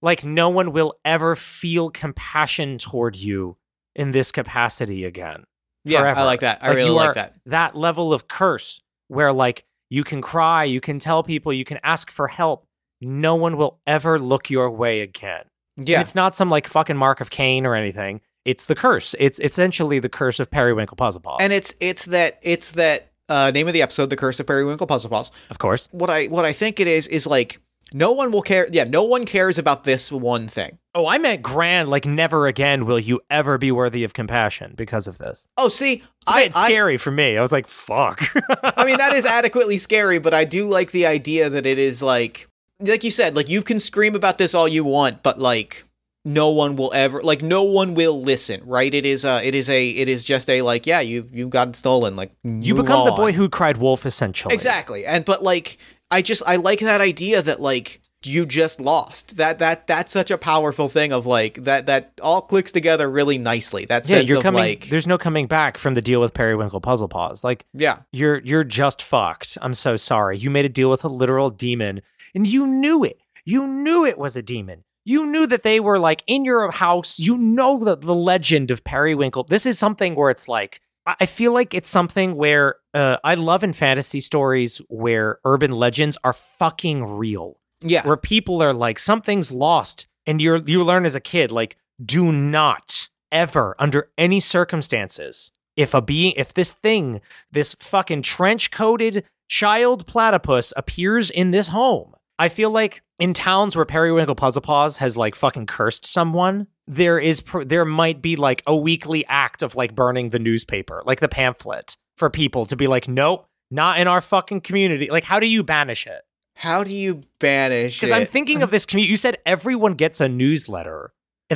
Like no one will ever feel compassion toward you in this capacity again. Yeah, Forever. I like that. I Like, really like that. That level of curse where like you can cry, you can tell people, you can ask for help. No one will ever look your way again. And Yeah. it's not some like fucking mark of Cain or anything. It's the curse. It's essentially the curse of Periwinkle Puzzle Paws. And it's it's that it's that uh name of the episode, The Curse of Periwinkle Puzzle Balls. of course. What I what I think it is is like no one will care. Yeah, no one cares about this one thing. Oh, I meant grand, like never again will you ever be worthy of compassion because of this. Oh, see, It's a I, bit I scary for me. I was like, fuck. I mean that is adequately scary, but I do like the idea that it is like like you said, like you can scream about this all you want, but like no one will ever like no one will listen, right? It is uh it is a it is just a like, yeah, you you got stolen, like you become the boy who cried wolf, essentially. Exactly. And but like I just I like that idea that like you just lost. That that that's such a powerful thing of like that that all clicks together really nicely. That Yeah, you're of coming. like there's no coming back from the deal with Periwinkle Puzzle Paws. Like yeah. you're you're just fucked. I'm so sorry. You made a deal with a literal demon, and you knew it. You knew it was a demon. You knew that they were like in your house. You know the the legend of Periwinkle. This is something where it's like I feel like it's something where uh, I love in fantasy stories where urban legends are fucking real Yeah. where people are like something's lost and you're you learn as a kid like do not ever under any circumstances if a being if this thing this fucking trench coated child platypus appears in this home i feel like in towns where periwinkle puzzle paws has like fucking cursed someone there is pr- there might be like a weekly act of like burning the newspaper like the pamphlet for people to be like nope not in our fucking community like how do you banish it How do you banish because I'm thinking of this community. You said everyone gets a newsletter,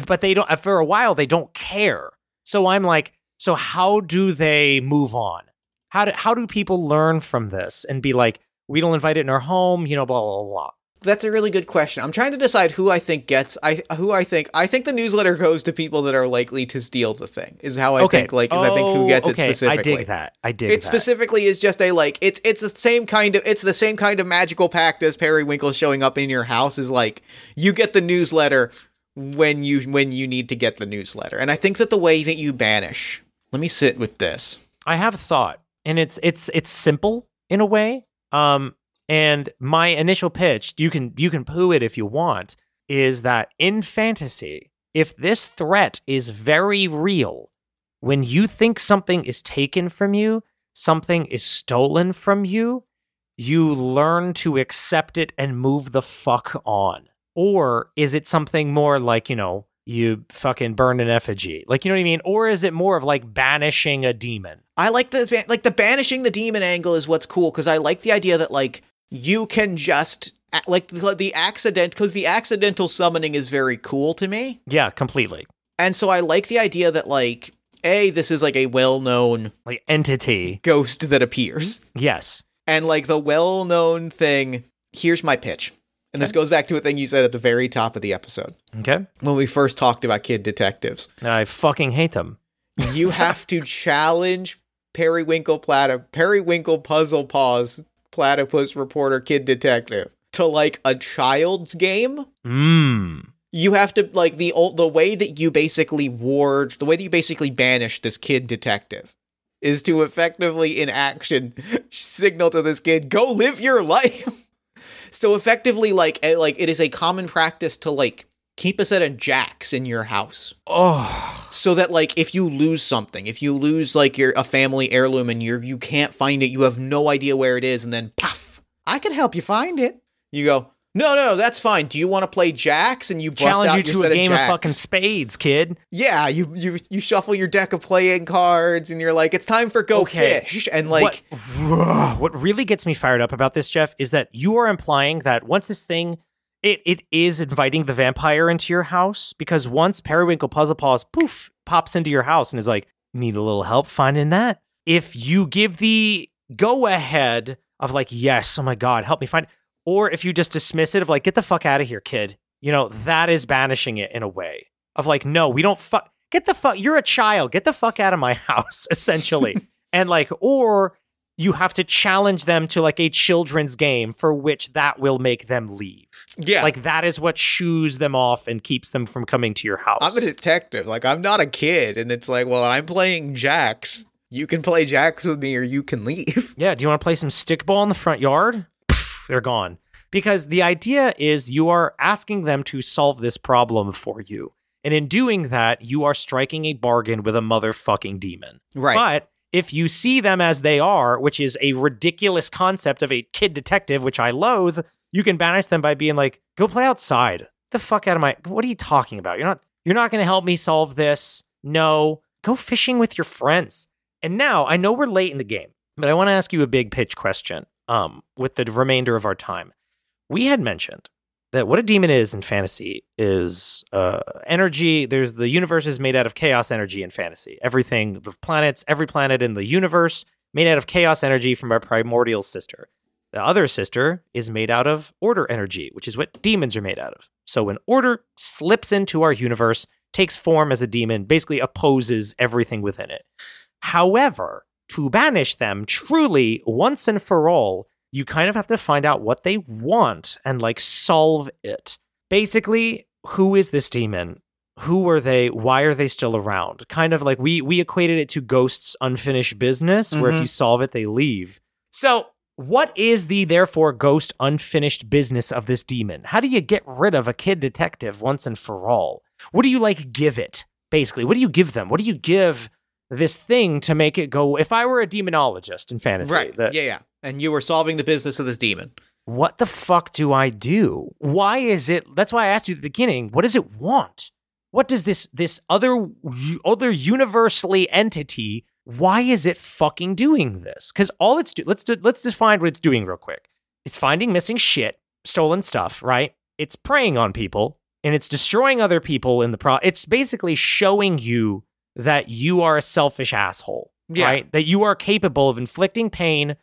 but they don't. For a while, they don't care. So I'm like, so how do they move on? How do how do people learn from this and be like, we don't invite it in our home, you know, blah blah blah. That's a really good question. I'm trying to decide who I think gets I who I think I think the newsletter goes to people that are likely to steal the thing. Is how I okay, think like is I think who gets Oh, okay. it specifically. I dig that. I dig It that. specifically is just a like it's it's the same kind of it's the same kind of magical pact as Periwinkle showing up in your house is like you get the newsletter when you when you need to get the newsletter. And I think that the way that you banish let me sit with this. I have a thought, and it's it's it's simple in a way. Um, and my initial pitch, you can you can poo it if you want, is that in fantasy, if this threat is very real, when you think something is taken from you, something is stolen from you, you learn to accept it and move the fuck on. Or is it something more like, you know, you fucking burn an effigy? Like, you know what I mean? Or is it more of like banishing a demon? I like the like the banishing the demon angle is what's cool cuz I like the idea that like you can just like the, the accident cuz the accidental summoning is very cool to me. Yeah, completely. And so I like the idea that like a this is like a well-known Like entity. ghost that appears. Mm-hmm. Yes. And like the well known thing, here's my pitch. And this goes back to a thing you said at the very top of the episode Okay. when we first talked about kid detectives. And I fucking hate them. You have to challenge Periwinkle Platypus, Periwinkle Puzzle Paws, Platypus Reporter Kid Detective to like a child's game. Mmm. You have to like the ol- the way that you basically ward, the way that you basically banish this kid detective is to effectively in action signal to this kid, "Go live your life." so effectively like eh, like it is a common practice to like keep a set of jacks in your house Oh. so that like if you lose something if you lose like your a family heirloom and you're you can't find it you have no idea where it is and then puff i can help you find it you go no no that's fine do you want to play jacks and you bust Challenge you to a game of jacks. fucking spades, kid. yeah you you you shuffle your deck of playing cards and you're like it's time for go Okay. fish and like what, what really gets me fired up about this, Jeff, is that you are implying that once this thing it it is inviting the vampire into your house because once Periwinkle Puzzle Paws poof pops into your house and is like, need a little help finding that. If you give the go ahead of like, yes, oh my god, help me find, or if you just dismiss it of like, get the fuck out of here, kid. You know that is banishing it in a way of like, no, we don't fuck. Get the fuck. You're a child. Get the fuck out of my house, essentially. and like, or you have to challenge them to like a children's game for which that will make them leave. yeah Like that is what shoos them off and keeps them from coming to your house. i'm a detective like i'm not a kid and it's like well i'm playing jacks you can play jacks with me or you can leave yeah, do you want to play some stickball in the front yard? Pff, They're gone. Because the idea is you are asking them to solve this problem for you. And in doing that, you are striking a bargain with a motherfucking demon. right But if you see them as they are, which is a ridiculous concept of a kid detective, which I loathe, you can banish them by being like, "Go play outside." The fuck out of my. What are you talking about? You're not. You're not going to help me solve this. No. Go fishing with your friends. And now I know we're late in the game, but I want to ask you a big pitch question. Um, with the remainder of our time, we had mentioned that what a demon is in fantasy is uh, energy. There's the universe is made out of chaos energy in fantasy. Everything, the planets, every planet in the universe made out of chaos energy from our primordial sister. The other sister is made out of order energy, which is what demons are made out of. So when order slips into our universe, takes form as a demon, basically opposes everything within it. However, to banish them truly once and for all, you kind of have to find out what they want and like solve it. Basically, who is this demon? Who are they? Why are they still around? Kind of like we we equated it to ghosts unfinished business where if you mm-hmm. solve it they leave. So, what is the therefore ghost unfinished business of this demon? How do you get rid of a kid detective once and for all? What do you like give it? Basically, what do you give them? What do you give this thing to make it go? If I were a demonologist in fantasy, right that- yeah yeah and you were solving the business of this demon what the fuck do I do? Why is it? That's why I asked you at the beginning. What does it want? What does this this other other universally entity? Why is it fucking doing this? Because all it's do, let's do, let's define what it's doing real quick. It's finding missing shit, stolen stuff, right? It's preying on people and it's destroying other people in the pro. It's basically showing you that you are a selfish asshole, Yeah. right? That you are capable of inflicting pain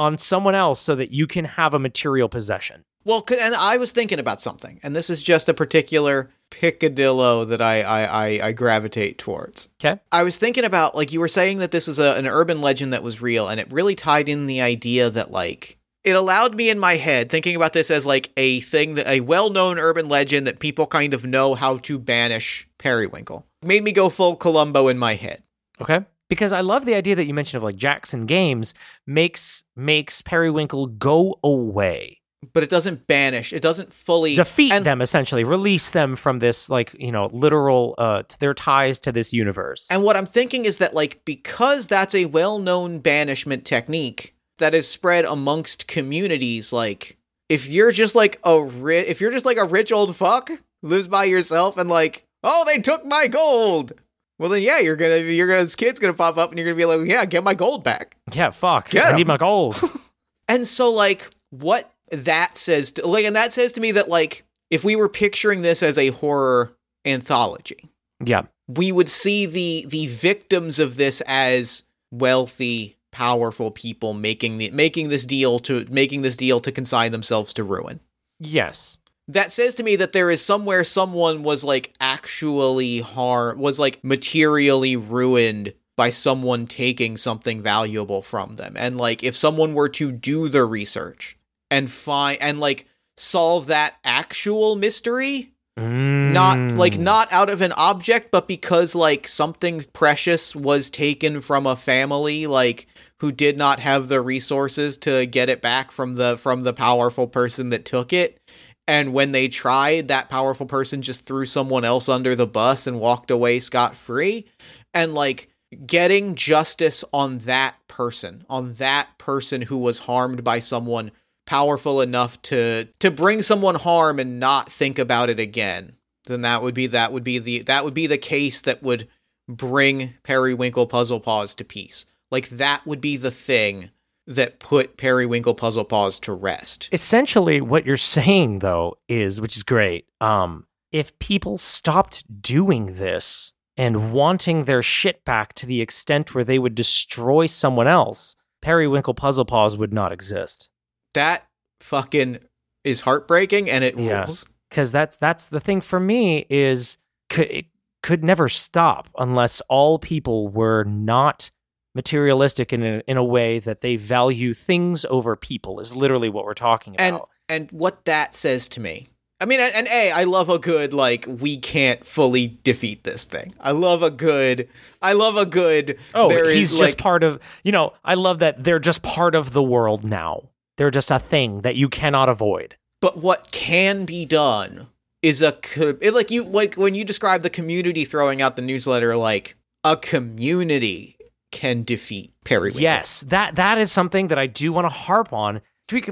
on someone else so that you can have a material possession. Well, and I was thinking about something, and this is just a particular picadillo that I I, I, I gravitate towards. Okay. I was thinking about like you were saying that this was a, an urban legend that was real, and it really tied in the idea that like it allowed me in my head thinking about this as like a thing that a well-known urban legend that people kind of know how to banish periwinkle. Made me go full Columbo in my head. Okay. Because I love the idea that you mentioned of like Jackson Games makes makes Periwinkle go away. But it doesn't banish. It doesn't fully Defeat and, them essentially, release them from this like, you know, literal uh their ties to this universe. And what I'm thinking is that, like, because that's a well known banishment technique that is spread amongst communities, like, if you're just like a ri- if you're just like a rich old fuck lives by yourself and like, oh, they took my gold. Well then, yeah, you're gonna, you're gonna, this kid's gonna pop up and you're gonna be like, yeah, get my gold back. yeah, fuck. Get I 'em. need my gold. And so, like, what that says, to, like, and that says to me that, like, if we were picturing this as a horror anthology, yeah. we would see the the victims of this as wealthy powerful people making the making this deal to making this deal to consign themselves to ruin Yes. That says to me that there is somewhere someone was like actually harm was like materially ruined by someone taking something valuable from them. And like if someone were to do the research and find and like solve that actual mystery, not like Mm. not out of an object but because like something precious was taken from a family like who did not have the resources to get it back from the from the powerful person that took it and when they tried that powerful person just threw someone else under the bus and walked away scot free and like getting justice on that person on that person who was harmed by someone powerful enough to to bring someone harm and not think about it again then that would be that would be the that would be the case that would bring Periwinkle Puzzle Paws to peace. Like that would be the thing that put Periwinkle Puzzle Paws to rest. Essentially what you're saying though is which is great um if people stopped doing this and wanting their shit back to the extent where they would destroy someone else periwinkle puzzle paws would not exist. That fucking is heartbreaking and it Yeah. rules. Because that's that's the thing for me is could it could never stop unless all people were not materialistic in a, in a way that they value things over people is literally what we're talking about and what that says to me i mean and a i love a good like we can't fully defeat this thing i love a good i love a good Oh, there is, he's just like- part of, you know, I love that they're just part of the world now. They're just a thing that you cannot avoid. but what can be done is a it, like you like when you describe the community throwing out the newsletter like a community can defeat periwinkle Yes, that that is something that I do want to harp on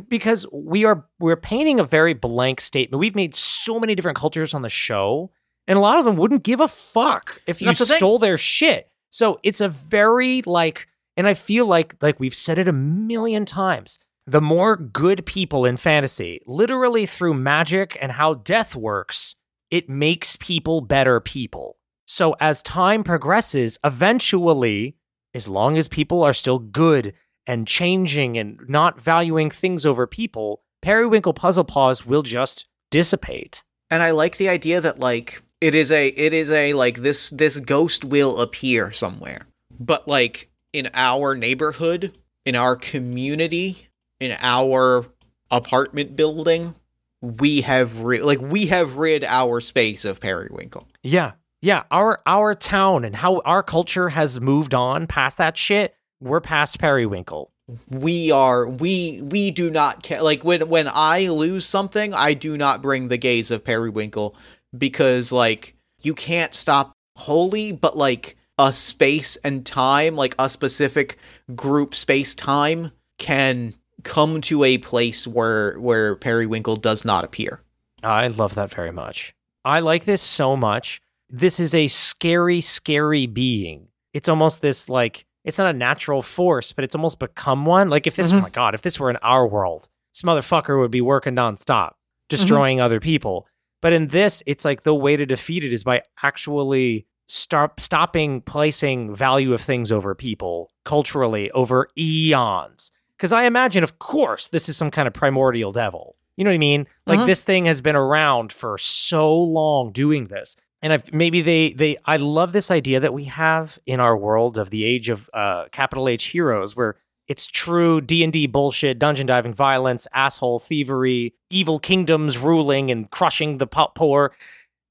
because we are we're painting a very blank statement. We've made so many different cultures on the show, and a lot of them wouldn't give a fuck if you the thing. stole their shit. So it's a very like, and I feel like like we've said it a million times. The more good people in fantasy, literally through magic and how death works, it makes people better people. So as time progresses, eventually, as long as people are still good and changing and not valuing things over people, Periwinkle Puzzle Paws will just dissipate. and i like the idea that like it is a it is a like this this ghost will appear somewhere but like in our neighborhood in our community in our apartment building we have ri- like we have rid our space of periwinkle Yeah. Yeah, our our town and how our culture has moved on past that shit. We're past Periwinkle. we are we we do not care like when when i lose something i do not bring the gaze of periwinkle because like you can't stop holy but like a space and time like a specific group space time can come to a place where where periwinkle does not appear I love that very much. I like this so much. This is a scary, scary being. It's almost this like it's not a natural force, but it's almost become one. Like if this, oh my god, if this were in our world, this motherfucker would be working nonstop, destroying other people. But in this, it's like the way to defeat it is by actually stop stopping placing value of things over people culturally over eons. Because I imagine, of course, this is some kind of primordial devil. You know what I mean? Like Mhm. this thing has been around for so long doing this. And I've, maybe they they I love this idea that we have in our world of the age of uh, capital H heroes, where it's true D and D bullshit, dungeon diving, violence, asshole thievery, evil kingdoms ruling and crushing the poor.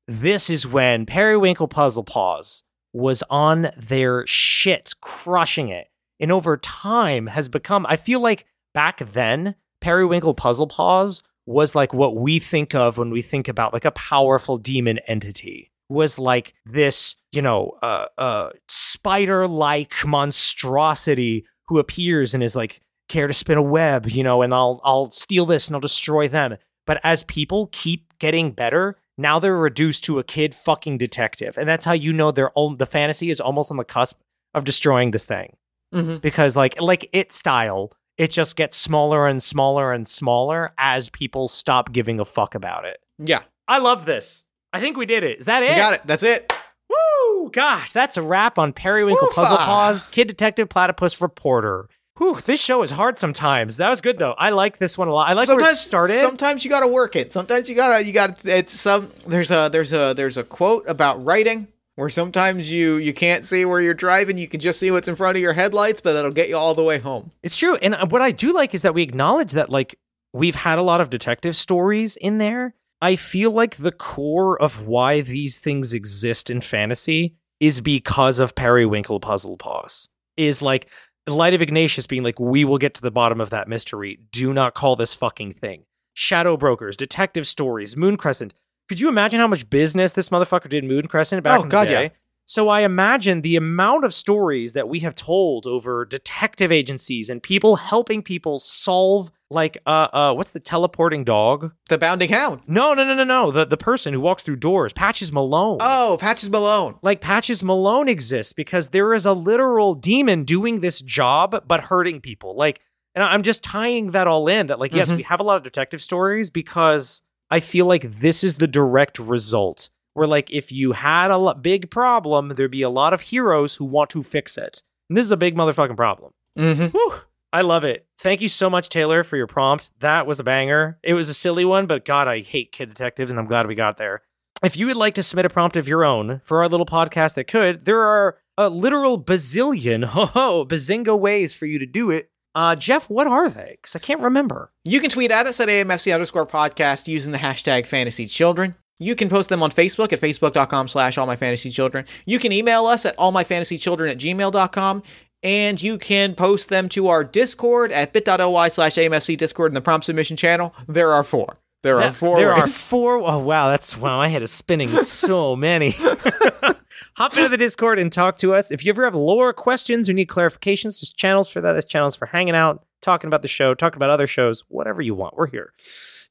This is when Periwinkle Puzzle Paws was on their shit, crushing it, and over time has become. I feel like back then Periwinkle Puzzle Paws was like what we think of when we think about like a powerful demon entity was like this you know uh uh spider like monstrosity who appears and is like care to spin a web you know and I'll I'll steal this and I'll destroy them. But as people keep getting better now they're reduced to a kid fucking detective. And that's how you know they're all the fantasy is almost on the cusp of destroying this thing. Mm-hmm. because like like it style it just gets smaller and smaller and smaller as people stop giving a fuck about it. Yeah. I love this i think we did it is that it we got it that's it woo gosh that's a wrap on periwinkle Woo-ha. puzzle paws kid detective platypus reporter Whew, this show is hard sometimes. That was good though. I like this one a lot. I like where it started. Sometimes you gotta work it. Sometimes you gotta you gotta it's some there's a there's a there's a quote about writing where sometimes you you can't see where you're driving, you can just see what's in front of your headlights, but it'll get you all the way home. It's true. And uh, what I do like is that we acknowledge that like we've had a lot of detective stories in there. I feel like the core of why these things exist in fantasy is because of Periwinkle Puzzle Paws. Is like the light of Ignatius being like, we will get to the bottom of that mystery. Do not call this fucking thing. Shadow Brokers, detective stories, Moon Crescent. Could you imagine how much business this motherfucker did in Moon Crescent back Oh, in the God, day? yeah. So I imagine the amount of stories that we have told over detective agencies and people helping people solve like uh uh what's the teleporting dog? The Bounding Hound. No, no, no, no, no. The the person who walks through doors, Patches Malone. Oh, Patches Malone. like Patches Malone exists because there is a literal demon doing this job but hurting people. Like, and I'm just tying that all in that, like, yes, Mhm. we have a lot of detective stories because I feel like this is the direct result. Where, like, if you had a big problem, there'd be a lot of heroes who want to fix it. And this is a big motherfucking problem. Mm-hmm. Whew. I love it. Thank you so much, Taylor, for your prompt. That was a banger. It was a silly one, but God, I hate kid detectives, and I'm glad we got there. If you would like to submit a prompt of your own for our little podcast that could, there are a literal bazillion, ho ho, bazinga ways for you to do it. Uh, Jeff, what are they? Because I can't remember. You can tweet at us at AMFC underscore podcast using the hashtag fantasy children. You can post them on Facebook at facebook.com slash all my fantasy children. You can email us at allmyfantasychildren at gmail.com. And you can post them to our Discord at bit.ly slash AMFC Discord in the prompt submission channel. There are four. There are four. There are ways. four. Oh wow, that's wow. My head is spinning. So many. Hop into the Discord and talk to us. If you ever have lore questions or need clarifications, there's channels for that. There's channels for hanging out, talking about the show, talking about other shows, whatever you want. We're here.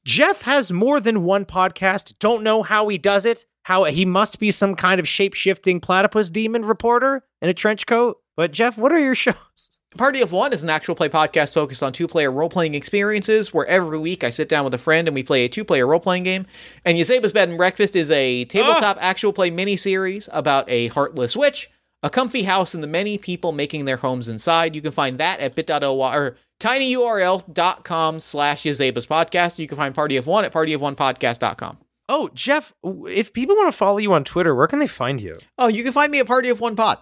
Jeff has more than one podcast. Don't know how he does it. How he must be some kind of shape shifting platypus demon reporter in a trench coat. But Jeff, what are your shows? Party of One is an actual play podcast focused on two player role playing experiences where every week I sit down with a friend and we play a two player role playing game. And Yazeba's Bed and Breakfast is a tabletop ah! actual play mini series about a heartless witch, a comfy house, and the many people making their homes inside. You can find that at bit.ly or tinyurl.com slash Yazeba's podcast. You can find Party of One at partyofonepodcast.com. Oh, Jeff, if people want to follow you on Twitter, where can they find you? Oh, you can find me at Party of One Pod.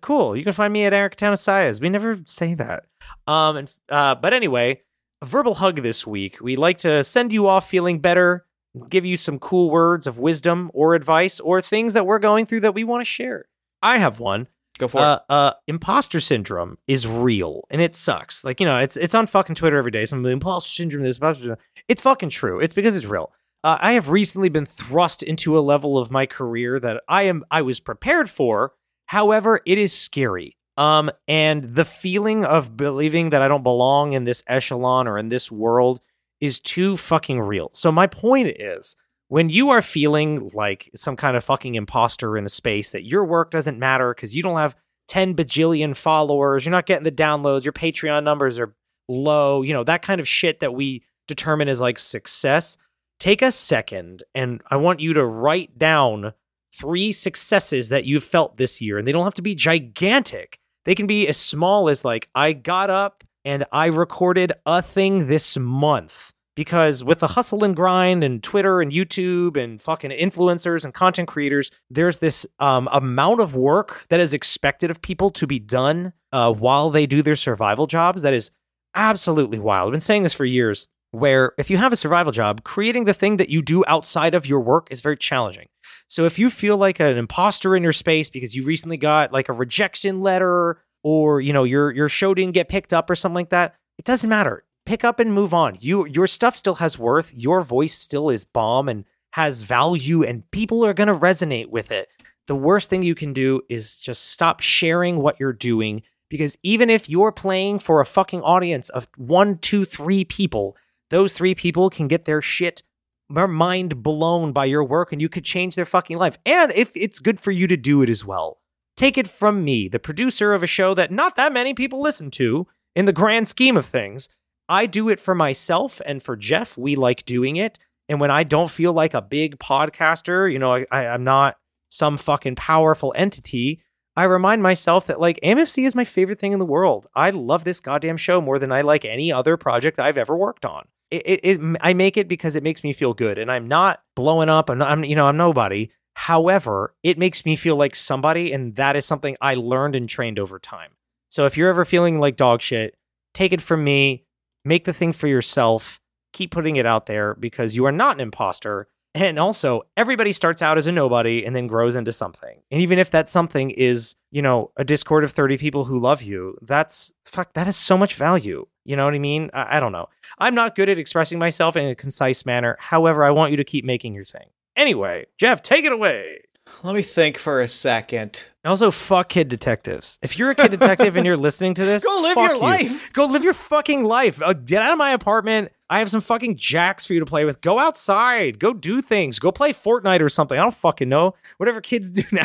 Cool. You can find me at Eric Tanasias. We never say that. Um, and, uh, but anyway, a verbal hug this week. We like to send you off feeling better, give you some cool words of wisdom or advice or things that we're going through that we want to share. I have one. Go for it. Uh, uh, imposter syndrome is real and it sucks. Like, you know, it's it's on fucking Twitter every day. Some imposter syndrome, this imposter syndrome. It's fucking true. It's because it's real. Uh, I have recently been thrust into a level of my career that I am I was prepared for. However, it is scary. Um, and the feeling of believing that I don't belong in this echelon or in this world is too fucking real. So my point is, when you are feeling like some kind of fucking imposter in a space that your work doesn't matter because you don't have 10 bajillion followers, you're not getting the downloads, your Patreon numbers are low, you know, that kind of shit that we determine as like success, take a second and I want you to write down three successes that you've felt this year. And they don't have to be gigantic, they can be as small as like, I got up and I recorded a thing this month. Because with the hustle and grind and Twitter and YouTube and fucking influencers and content creators, there's this um, amount of work that is expected of people to be done uh, while they do their survival jobs that is absolutely wild. I've been saying this for years, where if you have a survival job, creating the thing that you do outside of your work is very challenging. So if you feel like an imposter in your space because you recently got like a rejection letter or you know your your show didn't get picked up or something like that, it doesn't matter. Pick up and move on. You your stuff still has worth. Your voice still is bomb and has value and people are going to resonate with it. The worst thing you can do is just stop sharing what you're doing because even if you're playing for a fucking audience of one, two, three people, those three people can get their shit their mind blown by your work and you could change their fucking life. And if it's good for you to do it as well. Take it from me, the producer of a show that not that many people listen to in the grand scheme of things. I do it for myself and for Jeff. We like doing it. And when I don't feel like a big podcaster, you know, I, I, I'm not some fucking powerful entity. I remind myself that like AMFC is my favorite thing in the world. I love this goddamn show more than I like any other project I've ever worked on. It, it, it I make it because it makes me feel good, and I'm not blowing up. and I'm you know I'm nobody. However, it makes me feel like somebody, and that is something I learned and trained over time. So if you're ever feeling like dog shit, take it from me. Make the thing for yourself. Keep putting it out there because you are not an imposter. And also, everybody starts out as a nobody and then grows into something. And even if that something is, you know, a Discord of 30 people who love you, that's fuck, that has so much value. You know what I mean? I, I don't know. I'm not good at expressing myself in a concise manner. However, I want you to keep making your thing. Anyway, Jeff, take it away. Let me think for a second. Also, fuck kid detectives. If you're a kid detective and you're listening to this, Go live fuck your you. life. Go live your fucking life. Uh, get out of my apartment. I have some fucking jacks for you to play with. Go outside. Go do things. Go play Fortnite or something. I don't fucking know. Whatever kids do now.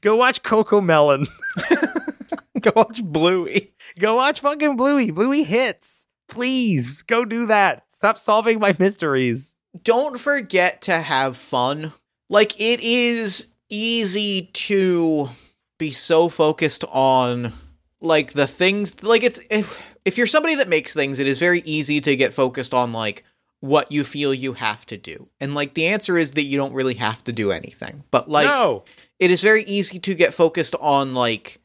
Go watch Cocomelon. Go watch Bluey. Go watch fucking Bluey. Bluey hits. Please go do that. Stop solving my mysteries. Don't forget to have fun. Like, it is easy to be so focused on, like, the things. Like, it's. If, if you're somebody that makes things, it is very easy to get focused on, like, what you feel you have to do. And, like, the answer is that you don't really have to do anything. But, like, no. it is very easy to get focused on like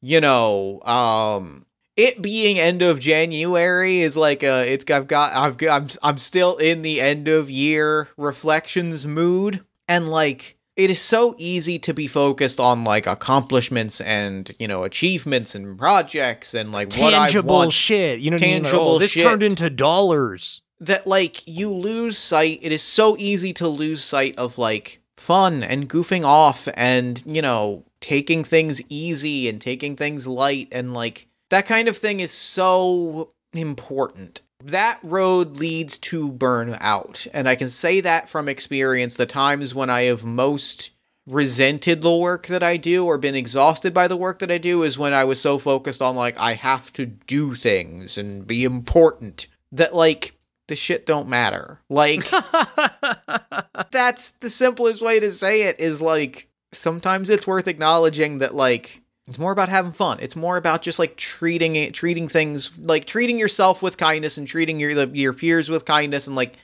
you know um it being end of January is like a it's I've got I've got I'm I'm still in the end of year reflections mood and like it is so easy to be focused on like accomplishments and you know achievements and projects and like what I Tangible want shit. You know what I mean? Like, Tangible oh, this shit. turned into dollars. that like you lose sight it is so easy to lose sight of like fun and goofing off and you know taking things easy and taking things light and like that kind of thing is so important that road leads to burnout and i can say that from experience the times when i have most resented the work that i do or been exhausted by the work that i do is when i was so focused on like i have to do things and be important that like the shit don't matter. Like that's the simplest way to say it is like sometimes it's worth acknowledging that like it's more about having fun. It's more about just like treating it treating things like treating yourself with kindness and treating your your peers with kindness and like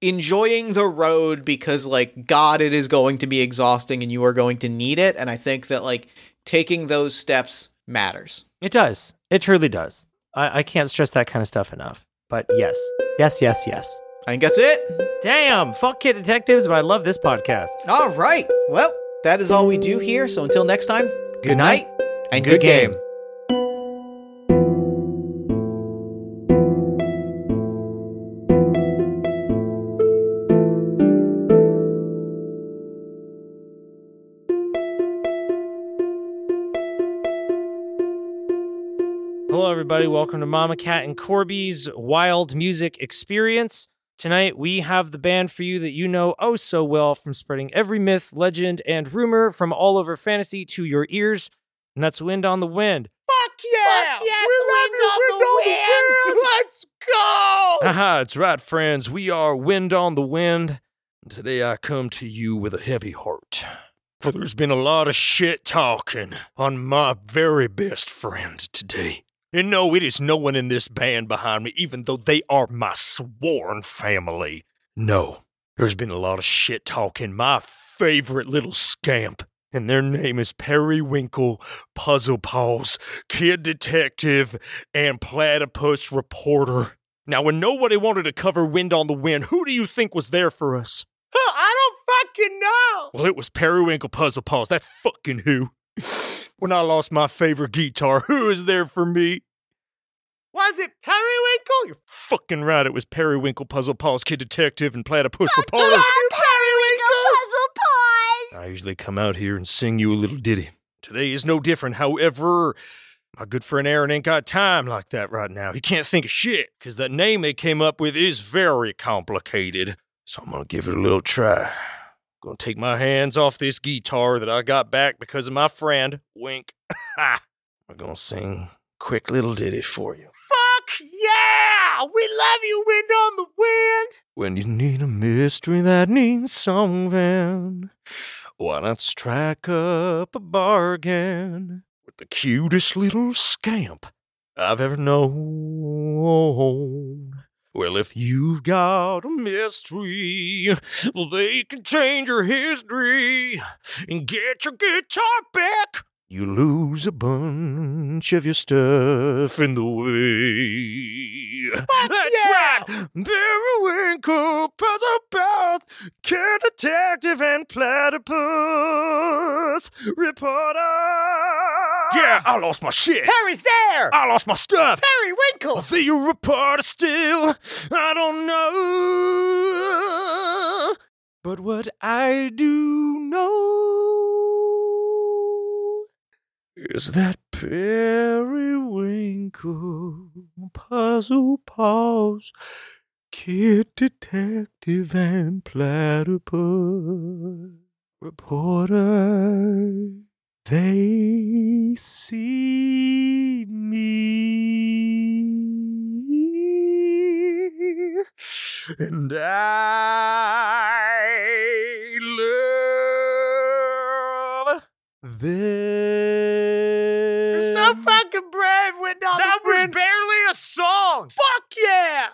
enjoying the road because like god it is going to be exhausting and you are going to need it and I think that like taking those steps matters. It does. It truly does. I, I can't stress that kind of stuff enough. But yes, yes, yes, yes. I think that's it. Damn, fuck kid detectives, but I love this podcast. All right. Well, that is all we do here. So until next time, good, night and good, game. Hello, everybody. Welcome to Mama Cat and Corby's Wild Music Experience. Tonight, we have the band for you that you know oh so well from spreading every myth, legend, and rumor from all over fantasy to your ears, and that's Wind on the Wind. Fuck yeah! yes, wind on the wind! Let's go! Haha, it's right, friends. We are Wind on the Wind. And today I come to you with a heavy heart. For there's been a lot of shit talking on my very best friend today. And no, it is no one in this band behind me, even though they are my sworn family. No, there's been a lot of shit talking my favorite little scamp. And their name is Periwinkle, Puzzle Paws, Kid Detective, and Platypus Reporter. Now, when nobody wanted to cover Wind on the Wind, who do you think was there for us? I don't fucking know! Well, it was Periwinkle Puzzle Paws. That's fucking who. When I lost my favorite guitar, who was there for me? Was it Periwinkle? You're fucking right. It was Periwinkle Puzzle Paws, Kid Detective, and Platypus Reporter. Periwinkle! Puzzle Paws! I usually come out here and sing you a little ditty. Today is no different. However, my good friend Aaron ain't got time like that right now. He can't think of shit because that name they came up with is very complicated. So I'm gonna give it a little try. Gonna take my hands off this guitar that I got back because of my friend. Wink. Ha! I'm gonna sing quick little ditty for you. Fuck yeah! We love you, Wind on the Wind! When you need a mystery that needs solving, Why not strike up a bargain with the cutest little scamp I've ever known? Well, if you've got a mystery, well, they can change your history and get your guitar back. You lose a bunch of your stuff in the way. That's right! Periwinkle, puzzle pals, cat detective, and platypus reporter. Yeah, I lost my shit. Harry's there! I lost my stuff. Harry Winkle! Are they a reporter still? I don't know. But what I do know is that periwinkle, puzzle paws, kid detective, and platypus reporter. They see me, and I love them. You're so fucking brave, Whitney. That was barely a song. Fuck yeah!